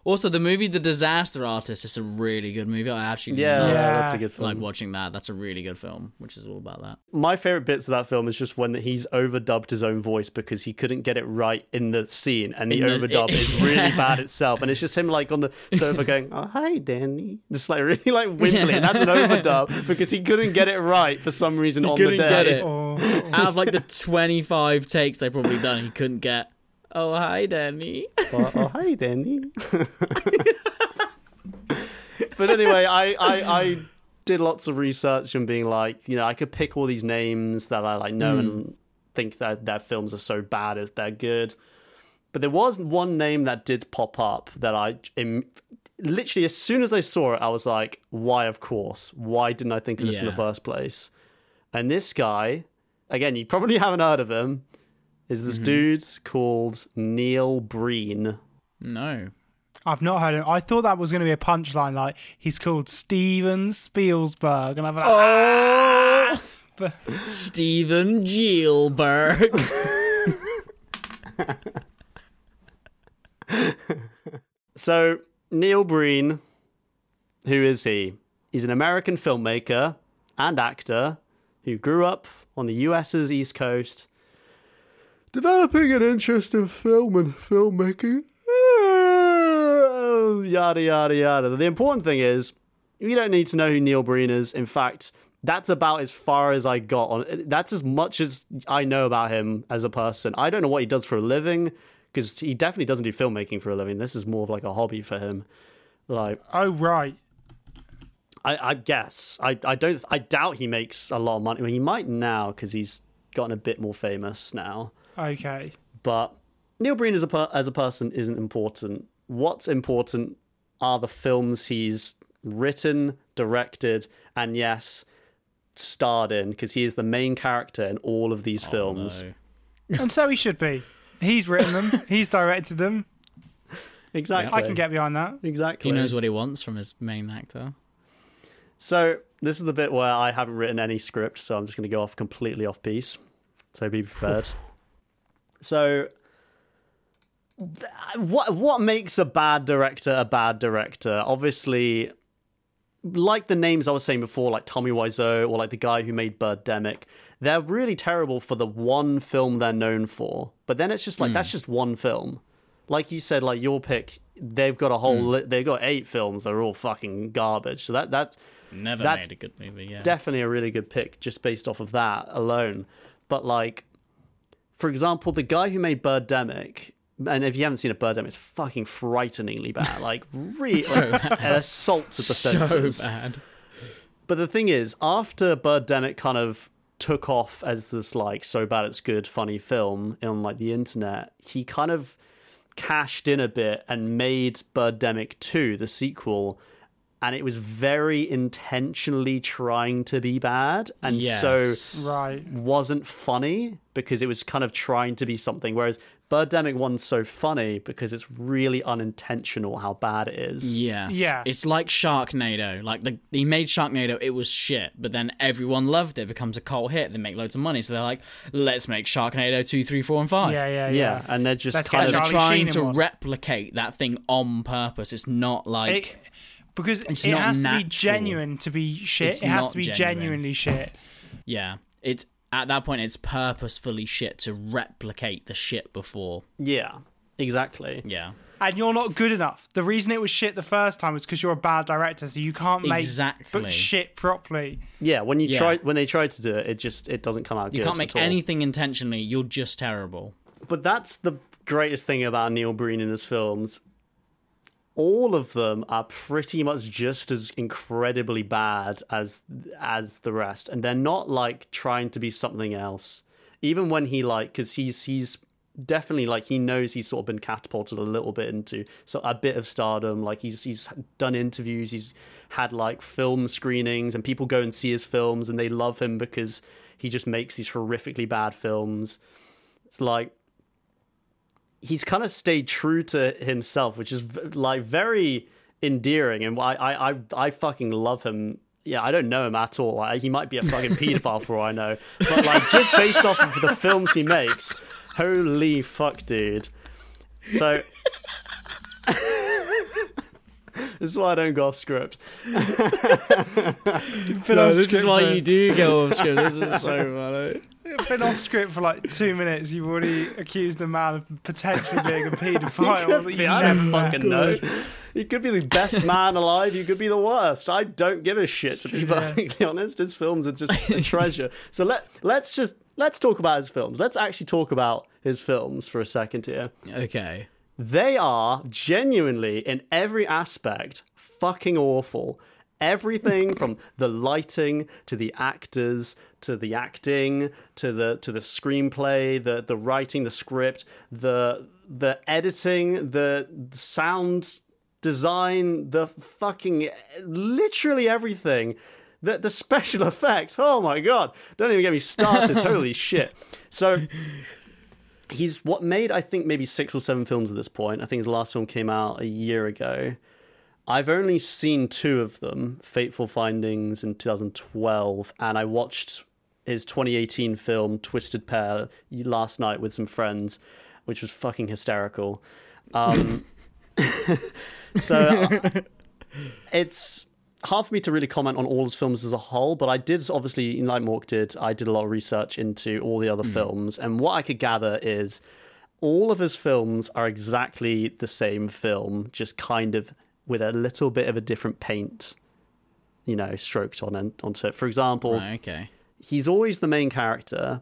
also, the movie The Disaster Artist is a really good movie. I actually yeah, love Yeah. that's a good film. like watching that. That's a really good film, which is all about that. my favorite bits of that film is just when he's overdubbed his own voice because he couldn't get it right in the scene, and the, the- overdub is really bad itself, and it's just him like on the sofa going, "Oh hi, Danny," just like really like wimply, and that's an overdub because he couldn't get it right for some reason on the day. get it. Or, Out of like the 25 takes they probably done, he couldn't get. Oh, hi, Danny. oh, oh, hi, Danny. but anyway, I, I, I did lots of research and being like, you know, I could pick all these names that I like know and mm. think that their films are so bad as they're good. But there was one name that did pop up that I literally, as soon as I saw it, I was like, why, of course? Why didn't I think of this in the first place? And this guy, again, you probably haven't heard of him, is this mm-hmm. dude called Neil Breen. No. I've not heard him. I thought that was going to be a punchline, like he's called Steven Spielberg, and I'm like, Oh, but ah! Steven Gielberg. So, Neil Breen, who is he? He's an American filmmaker and actor who grew up on the US's East Coast, developing an interest in film and filmmaking. Yada, yada, yada. The important thing is, you don't need to know who Neil Breen is. In fact, that's about as far as I got on. That's as much as I know about him as a person. I don't know what he does for a living because he definitely doesn't do filmmaking for a living. This is more of like a hobby for him. Like, oh right, I, I guess I, I don't I doubt he makes a lot of money. I mean, he might now because he's gotten a bit more famous now. Okay, But Neil Breen as a per- as a person isn't important. What's important are the films he's written, directed, and yes, starred in because he is the main character in all of these oh, films. and so he should be. He's written them. He's directed them. Exactly. I can get behind that. Exactly. He knows what he wants from his main actor. So this is the bit where I haven't written any script, so I'm just going to go off completely off piece. So be prepared. so, th- what what makes a bad director a bad director? Obviously, like the names I was saying before, like Tommy Wiseau or like the guy who made Birdemic, they're really terrible for the one film they're known for. But then it's just like Hmm. that's just one film. Like you said, like your pick, they've got a whole, Hmm. li- they've got eight films. They're all fucking garbage. So that that's Never that's made a good movie. Yeah. definitely a really good pick just based off of that alone. But like, for example, the guy who made Birdemic, and if you haven't seen a Birdemic, it's fucking frighteningly bad. Like, really, So like, bad. an assault to the So senses. bad. But the thing is, after Birdemic kind of took off as this like so bad it's good funny film on like the internet, he kind of cashed in a bit and made Birdemic 2, the sequel, and it was very intentionally trying to be bad and Yes. so Right. wasn't funny because it was kind of trying to be something whereas Birdemic 1's so funny because it's really unintentional how bad it is. Yes. Yeah. It's like Sharknado. Like the he made Sharknado, it was shit, but then everyone loved it. It becomes a cult hit. They make loads of money, so they're like, let's make Sharknado two, three, four, and five. Yeah, yeah, Yeah, yeah. and they're just Let's kind of trying Sheen to replicate that thing on purpose. It's not like It- because It's it not has to be genuine to be shit. It's it has to be genuine. genuinely shit. yeah. It's at that point it's purposefully shit to replicate the shit before. Yeah, exactly. Yeah. And you're not good enough. The reason it was shit the first time was because you're a bad director, so you can't make Exactly. but shit properly. Yeah, when you Yeah. try when they try to do it, it just it doesn't come out You good can't make at all. anything intentionally. You're just terrible. But that's the greatest thing about Neil Breen in his films. All of them are pretty much just as incredibly bad as as the rest, and they're not like trying to be something else. Even when he like, because he's he's definitely like he knows he's sort of been catapulted a little bit into so a bit of stardom. Like he's he's done interviews, he's had like film screenings, and people go and see his films, and they love him because he just makes these horrifically bad films. It's like he's kind of stayed true to himself, which is v- like very endearing, and I I I, I fucking love him. Yeah, I don't know him at all. Like, he might be a fucking paedophile for all I know, but like just based off of the films he makes, holy fuck, dude. So. This is why I don't go off script. Been No, this is why you do go off script. This is so funny. Been off script for like two minutes. You've already accused a man of potentially being a paedophile. that you I don't fucking know. You could be the best man alive. You could be the worst. I don't give a shit. To be perfectly honest, his films are just a treasure. So let let's just let's talk about his films. Let's actually talk about his films for a second here. Okay. They are genuinely, in every aspect, fucking awful. Everything from the lighting to the actors to the acting to the to the screenplay, the the writing, the script, the the editing, the sound design, the fucking literally everything. The the special effects. Oh my god! Don't even get me started. Holy shit! So he's what made I think maybe six or seven films at this point. I think his last film came out a year ago. I've only seen two of them, Fateful Findings in 2012, and I watched his 2018 film Twisted Pair last night with some friends, which was fucking hysterical. Um, so it's hard for me to really comment on all his films as a whole, but I did obviously, like Mork did, I did a lot of research into all the other Mm. films, and what I could gather is all of his films are exactly the same film, just kind of with a little bit of a different paint, you know, stroked on and onto it. For example, Right, okay. he's always the main character.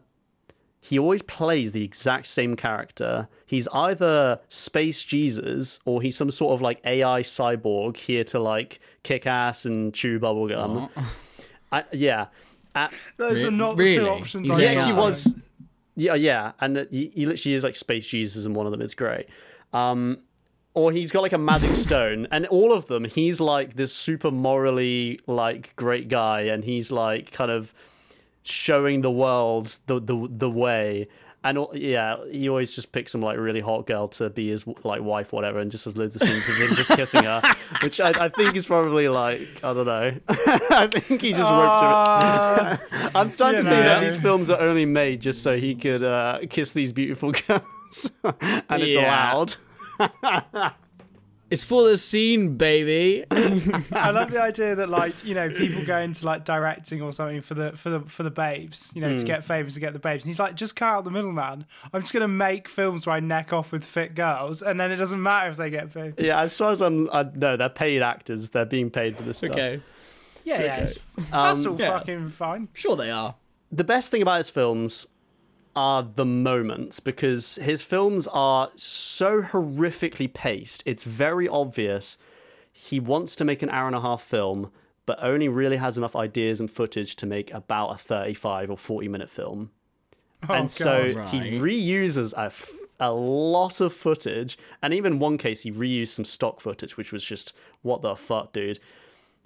He always plays the exact same character. He's either Space Jesus or he's some sort of like AI cyborg here to like kick ass and chew bubblegum. I, yeah. Uh, Those are Re- not the two options. He's I he AI. actually was. Yeah, yeah, and he, he literally is like Space Jesus in one of them. It's great. Um, or he's got like a magic stone, and all of them, he's like this super morally like great guy, and he's like kind of showing the world the the the way. And yeah, he always just picks some like really hot girl to be his like wife, whatever, and just has loads of scenes of him just kissing her, which I, I think is probably like I don't know. I think he just roped Uh, her. I'm starting to think that these films are only made just so he could uh, kiss these beautiful girls, and it's allowed. It's for the scene, baby. I love the idea that like you know people go into like directing or something for the for the for the babes, you know, Hmm. to get favors to get the babes. And he's like, just cut out the middleman. I'm just gonna make films where I neck off with fit girls, and then it doesn't matter if they get paid. Yeah, as far as I'm, I, no, they're paid actors. They're being paid for this stuff. okay. Yeah, yeah, that's Um, all yeah. fucking fine. Sure they are. the best thing about his films are the moments because his films are so horrifically paced. It's very obvious he wants to make an hour and a half film, but only really has enough ideas and footage to make about a 35 or 40 minute film. Oh, and so God. he Right. reuses a, f- a lot of footage, and even one case he reused some stock footage, which was just what the fuck, dude.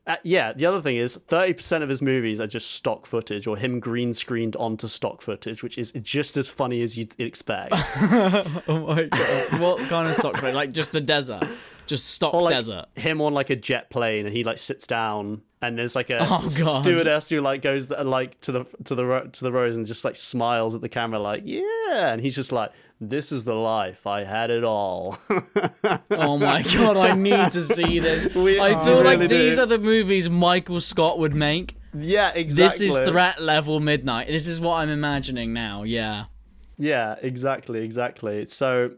Uh, yeah, the other thing is 30% of his movies are just stock footage or him green screened onto stock footage, which is just as funny as you'd expect. Oh my god. what kind of stock footage? Like just the desert. Just stock like desert. him on like a jet plane and he like sits down and there's like a Oh, stewardess who like goes uh, like to the to the ro- to the rows and just like smiles at the camera like yeah and he's just like this is the life I had it all Oh my god, I need to see this. We- I feel like do. these are the movies Michael Scott would make. yeah exactly This is threat level midnight. This is what I'm imagining now. Yeah. Yeah, exactly, exactly. So,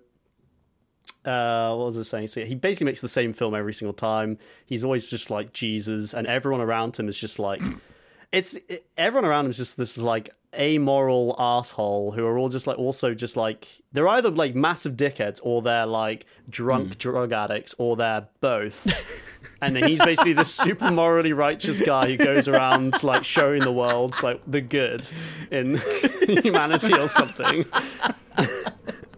uh, what was I saying? So he basically makes the same film every single time. He's always just like Jesus, and everyone around him is just like, it's it, everyone around him is just this like amoral asshole who are all just like also just like they're either like massive dickheads or they're like drunk drug addicts or they're both. and then he's basically this super morally righteous guy who goes around like showing the world like the good in humanity or something.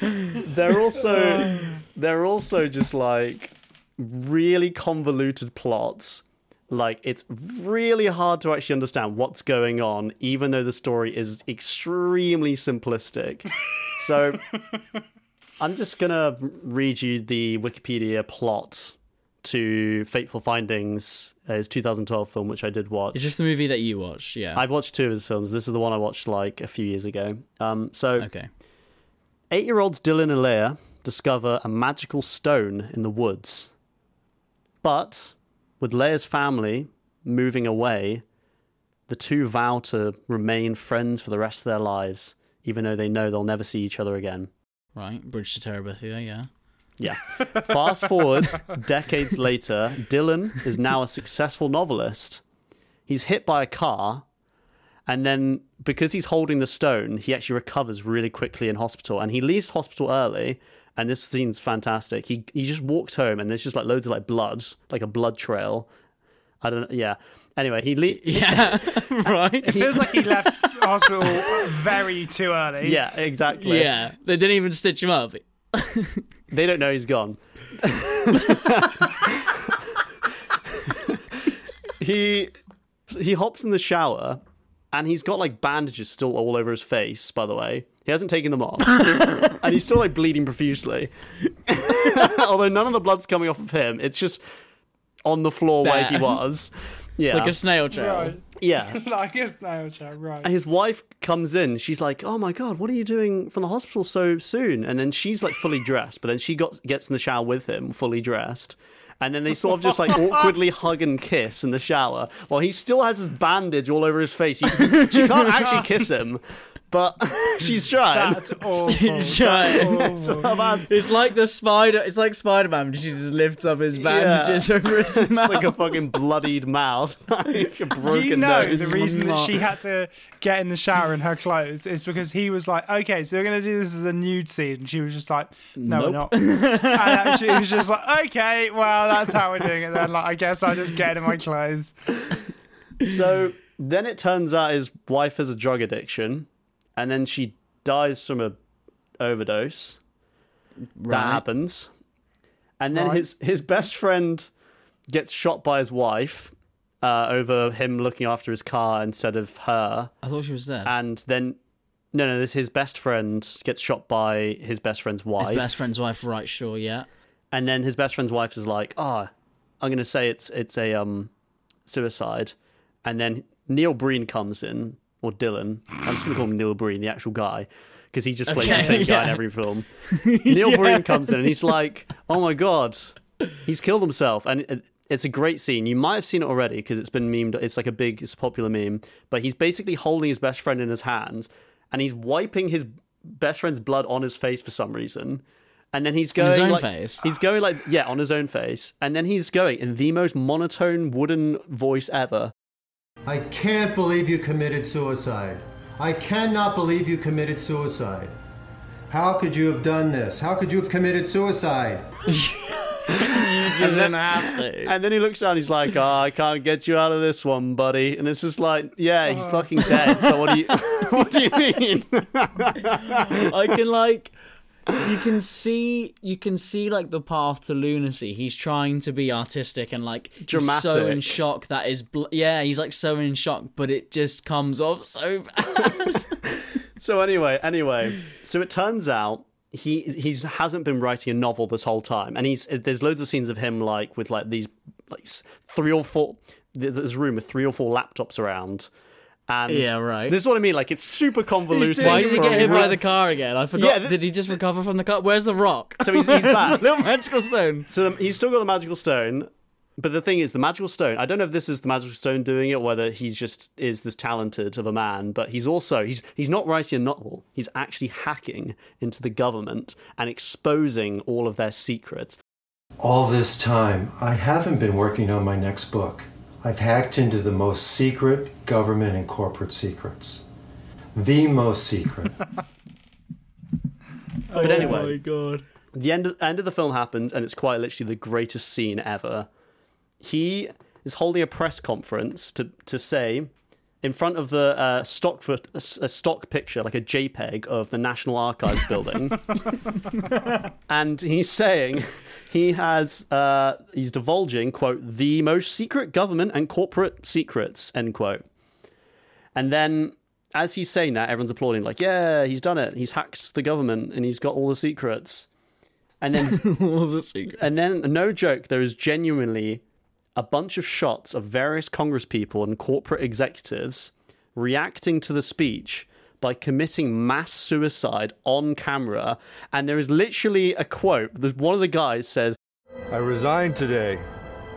they're also they're also just like really convoluted plots. Like it's really hard to actually understand what's going on, even though the story is extremely simplistic. So I'm just gonna read you the Wikipedia plot to Fateful Findings, uh, his 2012 film, which I did watch. Is this the movie that you watched? Yeah. I've watched two of his films. This is the one I watched like a few years ago. Um, so Okay. Eight-year-olds Dylan and Leia discover a magical stone in the woods, but with Leia's family moving away, the two vow to remain friends for the rest of their lives, even though they know they'll never see each other again. Right. Bridge to Terabithia, yeah. Yeah. Fast forward decades later, Dylan is now a successful novelist. He's hit by a car, and then because he's holding the stone, he actually recovers really quickly in hospital, and he leaves hospital early. And this scene's fantastic. He he just walks home, and there's just like loads of like blood, like a blood trail. I don't. Yeah. Anyway, he le- Yeah. right. It feels like he left hospital very too early. Yeah, exactly. Yeah. They didn't even stitch him up. They don't know he's gone. he he hops in the shower and he's got like bandages still all over his face, by the way. He hasn't taken them off. and he's still like bleeding profusely. Although none of the blood's coming off of him. It's just on the floor where he was. Yeah. Like a snail trail. Right. yeah. like a snail chat, right. And his wife comes in. She's like, "Oh my god, what are you doing from the hospital so soon?" And then she's like fully dressed, but then she got gets in the shower with him, fully dressed. And then they sort of just like awkwardly hug and kiss in the shower while he still has his bandage all over his face. He, she can't actually kiss him, but she's trying. That's awful. Trying. That's awful. It's like the spider. It's like Spider Man. She just lifts up his bandages Yeah. over his It's like a fucking bloodied mouth, like a broken you know nose. the reason that she had to get in the shower in her clothes is because he was like, "Okay, so we're gonna do this as a nude scene," and she was just like, "No, we're not." and she was just like, "Okay, well, that's how we're doing it." Then, like, I guess I'll just get in my clothes. So then it turns out his wife has a drug addiction, and then she dies from a overdose. That happens, and then Right. his his best friend gets shot by his wife uh, over him looking after his car instead of her, I thought she was dead. and then. No, no, this his best friend gets shot by his best friend's wife. His best friend's wife, right? Sure, yeah. and then his best friend's wife is like, "Ah, I'm gonna say it's it's a um suicide," and then Neil Breen comes in or Dylan. I'm just gonna call him Neil Breen, the actual guy, because he just plays Okay, the same guy in every film. Neil Breen comes in and he's like, "Oh my god, he's killed himself," and. It's a great scene. You might have seen it already because it's been memed. It's like a big, it's a popular meme. But he's basically holding his best friend in his hands, and he's wiping his best friend's blood on his face for some reason. And then he's going his own like, face? He's going like yeah, on his own face, and then he's going in the most monotone wooden voice ever. I can't believe you committed suicide. I cannot believe you committed suicide. How could you have done this? How could you have committed suicide? You didn't have to. And then he looks down, he's like, "Oh, I can't get you out of this one, buddy." And it's just like, yeah, Oh. he's fucking dead. So what do you what do you mean? I can like you can see you can see like the path to lunacy. He's trying to be artistic and like he's so in Dramatic. shock that is bl- yeah, he's like so in shock, but it just comes off so bad. So anyway, anyway, so it turns out he he's hasn't been writing a novel this whole time, and he's there's loads of scenes of him like with like these like three or four. There's a room with three or four laptops around. And Yeah, right. This is what I mean. Like it's super convoluted. Why did he get hit by the car again? I forgot. Yeah, th- did he just recover from the car? Where's the rock? So he's, he's back. the little magical stone. So the, he's still got the magical stone, but the thing is, the magical stone. I don't know if this is the magical stone doing it, or whether he's just is this talented of a man. But he's also he's he's not writing a novel. He's actually hacking into the government and exposing all of their secrets. All this time, I haven't been working on my next book. I've hacked into the most secret government and corporate secrets. The most secret. But oh anyway, my god. the end of, end of the film happens, and it's quite literally the greatest scene ever. He is holding a press conference to to say, in front of the uh, stock foot, a, a stock picture, like a JPEG of the National Archives building, and he's saying he has uh, he's divulging quote the most secret government and corporate secrets end quote, and then. As he's saying that, everyone's applauding, like, "Yeah, he's done it. He's hacked the government, and he's got all the secrets." And then All the secret. and then, no joke, there is genuinely a bunch of shots of various congresspeople and corporate executives reacting to the speech by committing mass suicide on camera. And there is literally a quote. There's one of the guys says, I resign today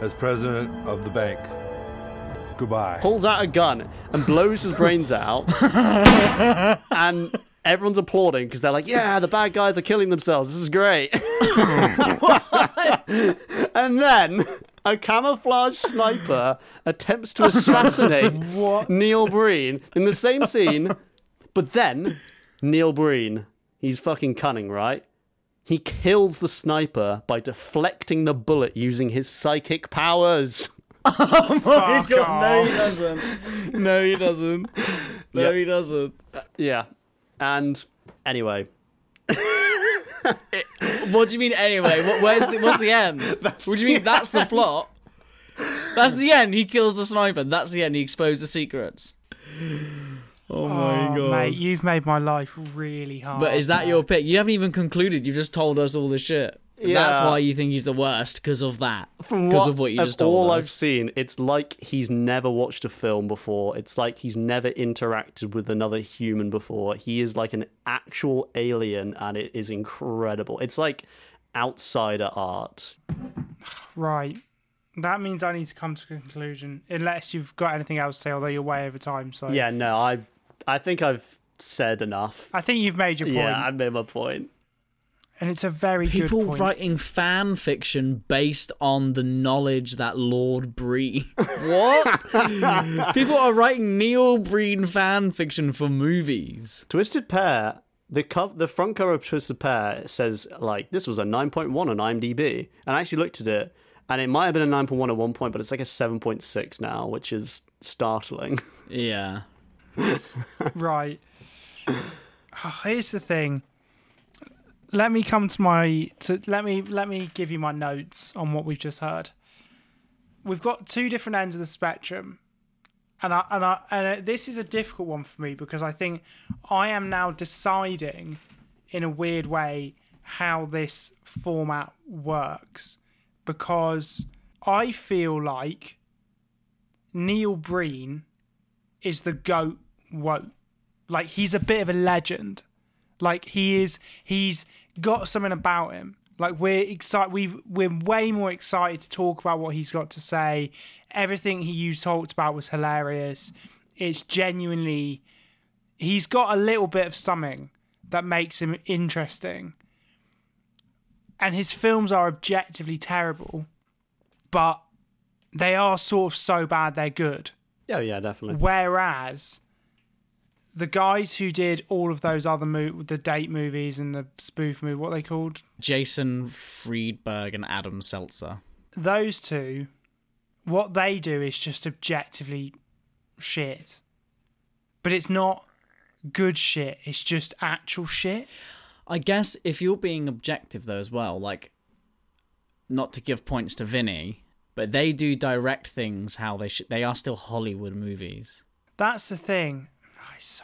as president of the bank. Goodbye. pulls out a gun and blows his brains out. and everyone's applauding because they're like, yeah, the bad guys are killing themselves. This is great. and then a camouflage sniper attempts to assassinate Neil Breen in the same scene. But then Neil Breen, he's fucking cunning, right? He kills the sniper by deflecting the bullet using his psychic powers. Oh my Fuck god, no he doesn't. No he doesn't. No Yeah. he doesn't. Uh, yeah. And anyway, What do you mean anyway? What, where's the, what's the end? what do you mean that's the plot? That's the end. He kills the sniper. That's the end. He exposed the secrets. Oh my Oh, god. mate, you've made my life really hard. But is that man. your pick? You haven't even concluded. You've just told us all this shit. That's why you think he's the worst because of that. from Because what, of what you of just told all us. I've seen, it's like he's never watched a film before. It's like he's never interacted with another human before. He is like an actual alien, and it is incredible. It's like outsider art. Right. That means I need to come to a conclusion, unless you've got anything else to say, although you're way over time. So Yeah, no, I I think I've said enough. I think you've made your point, Yeah, I made my point. And it's a very People good point. writing fan fiction based on the knowledge that Lord Bree. what? People are writing Neil Breen fan fiction for movies. Twisted Pair, the cov- the front cover of Twisted Pair says like this was a 9.1 on IMDb, and I actually looked at it, and it might have been a 9.1 at one point, but it's like a 7.6 now, which is startling. Yeah. right. Oh, here's the thing. Let me come to my to let me let me give you my notes on what we've just heard. We've got two different ends of the spectrum, and I and I and uh, this is a difficult one for me because I think I am now deciding, in a weird way, how this format works, because I feel like Neil Breen is the goat woat. Like he's a bit of a legend. Like he is he's got something about him. Like we're excited we we're way more excited to talk about what he's got to say. Everything he talked about was hilarious. It's genuinely he's got a little bit of something that makes him interesting. And his films are objectively terrible, but they are sort of so bad they're good. Oh yeah, definitely. Whereas the guys who did all of those other mo- the date movies and the spoof movie, what are they called? Jason Friedberg and Adam Seltzer. Those two, what they do is just objectively shit. But it's not good shit. It's just actual shit. I guess if you're being objective though as well, like not to give points to Vinny, but they do direct things how they should. They are still Hollywood movies. That's the thing. So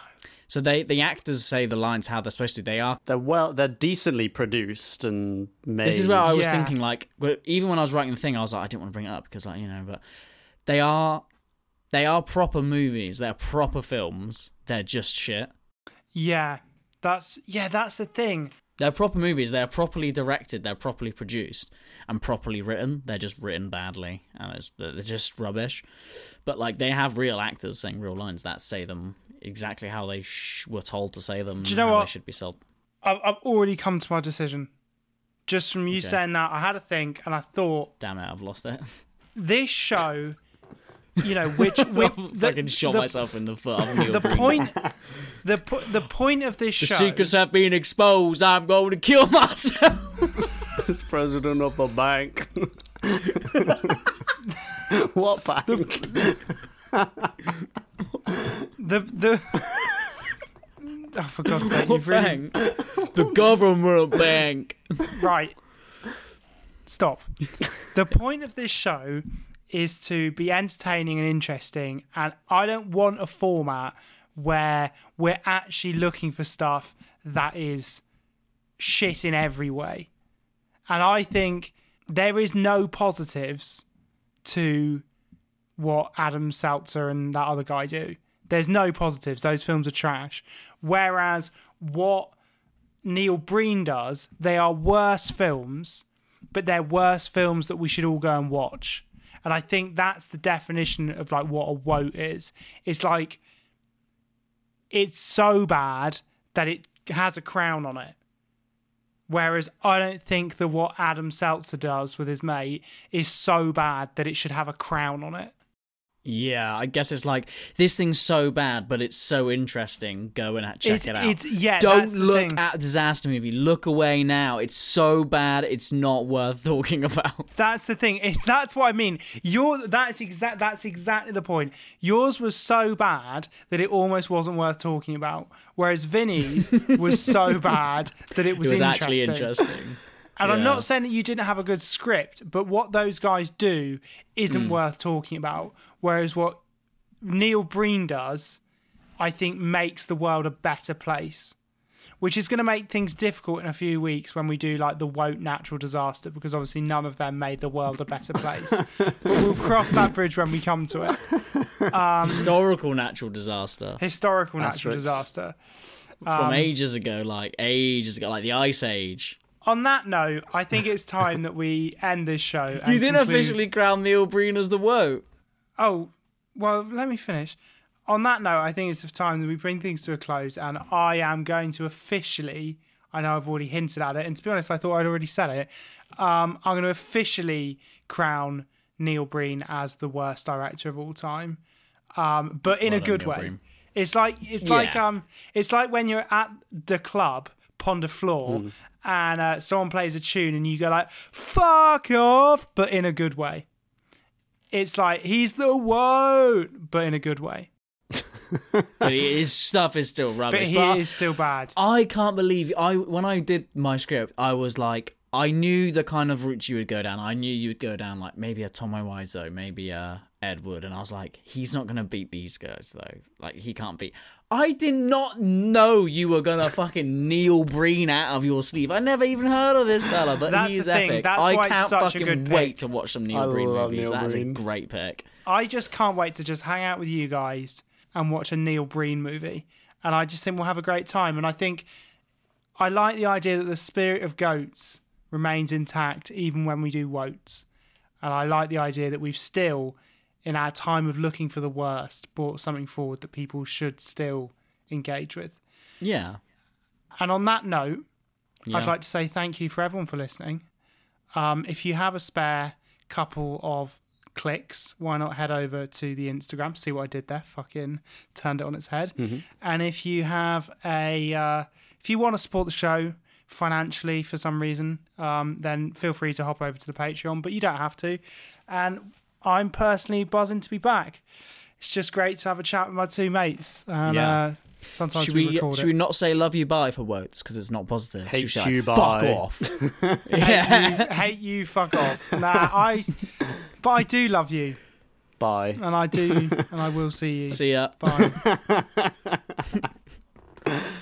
they the actors say the lines how they're supposed to. They are. They're well. They're decently produced and made. This is where I was thinking. Like even when I was writing the thing, I was like, I didn't want to bring it up because like you know, but they are they are proper movies. They're proper films. They're just shit. Yeah, that's yeah, that's the thing. They're proper movies. They're properly directed. They're properly produced and properly written. They're just written badly, and it's, they're just rubbish. But like they have real actors saying real lines that say them exactly how they sh- were told to say them. Do you know how what? They should be sold. I've, I've already come to my decision. Just from you Okay. saying that, I had a think, and I thought Damn it, I've lost it. this show, you know, which, which I fucking shot the, myself in the foot. I'm the point, the po- the point of this The show. secrets have been exposed. I'm going to kill myself. As president of the bank. what bank? The the. Oh, for God's sake, you've really the government bank. right. Stop. the point of this show is to be entertaining and interesting, and I don't want a format where we're actually looking for stuff that is shit in every way. And I think there is no positives to what Adam Seltzer and that other guy do. There's no positives. Those films are trash. Whereas what Neil Breen does, they are worse films, but they're worse films that we should all go and watch. And I think that's the definition of like what a woat is. It's like it's so bad that it has a crown on it. Whereas I don't think that what Adam Seltzer does with his mate is so bad that it should have a crown on it. Yeah, I guess it's like this thing's so bad, but it's so interesting. Go and check It's- it out. it's- yeah, don't look thing. at disaster movie. Look away now. It's so bad. It's not worth talking about. That's the thing. If that's what I mean. Your that's exact. That's exactly the point. Yours was so bad that it almost wasn't worth talking about. Whereas Vinny's was so bad that it was, it was interesting. actually interesting. And I'm not saying that you didn't have a good script, but what those guys do isn't Mm. worth talking about. Whereas what Neil Breen does, I think makes the world a better place. Which is going to make things difficult in a few weeks when we do like the woat natural disaster, because obviously none of them made the world a better place. but we'll cross that bridge when we come to it. Um, Historical natural disaster. historical natural Asterisks. disaster. From Um, ages ago, like ages ago, like the Ice Age. On that note, I think it's time that we end this show. You didn't conclude- officially crown Neil Breen as the woat. Oh, well, let me finish. On that note, I think it's time that we bring things to a close, and I am going to officially. I know I've already hinted at it, and to be honest, I thought I'd already said it. Um, I'm going to officially crown Neil Breen as the worst director of all time, um, but in Well a good Neil way. Breen. It's like it's like um, it's like when you're at the club, Pon de Floor, Hmm. and uh, someone plays a tune, and you go like "fuck off," but in a good way. It's like he's the woat, but in a good way. but his stuff is still rubbish. But he But is still bad. I can't believe I when I did my script, I was like, I knew the kind of route you would go down. I knew you would go down like maybe a Tommy Wiseau, maybe a Ed Wood, and I was like, he's not gonna beat these guys though. Like he can't beat. I did not know you were gonna fucking Neil Breen out of your sleeve. I never even heard of this fella, but That's he is epic. That's I can't fucking wait to watch some Neil I Breen movies. Neil That's Breen. a great pick. I just can't wait to just hang out with you guys and watch a Neil Breen movie. And I just think we'll have a great time. And I think I like the idea that the spirit of goats remains intact even when we do woats. And I like the idea that we've still, in our time of looking for the worst, brought something forward that people should still engage with. Yeah. And on that note, I'd like to say thank you for everyone for listening. Um, if you have a spare couple of clicks, why not head over to the Instagram? See what I did there? Fucking turned it on its head. Mm-hmm. And if you have a, uh, if you want to support the show financially for some reason, um, then feel free to hop over to the Patreon, but you don't have to. And I'm personally buzzing to be back. It's just great to have a chat with my two mates. And, Yeah. uh, sometimes should we, we, record should it. we not say "love you bye" for Woats because it's not positive? Hate Should we you, say, Fuck bye." off. hate, you, hate you, fuck off. Nah, I, but I do love you, Bye. and I do, and I will see you. See ya. Bye.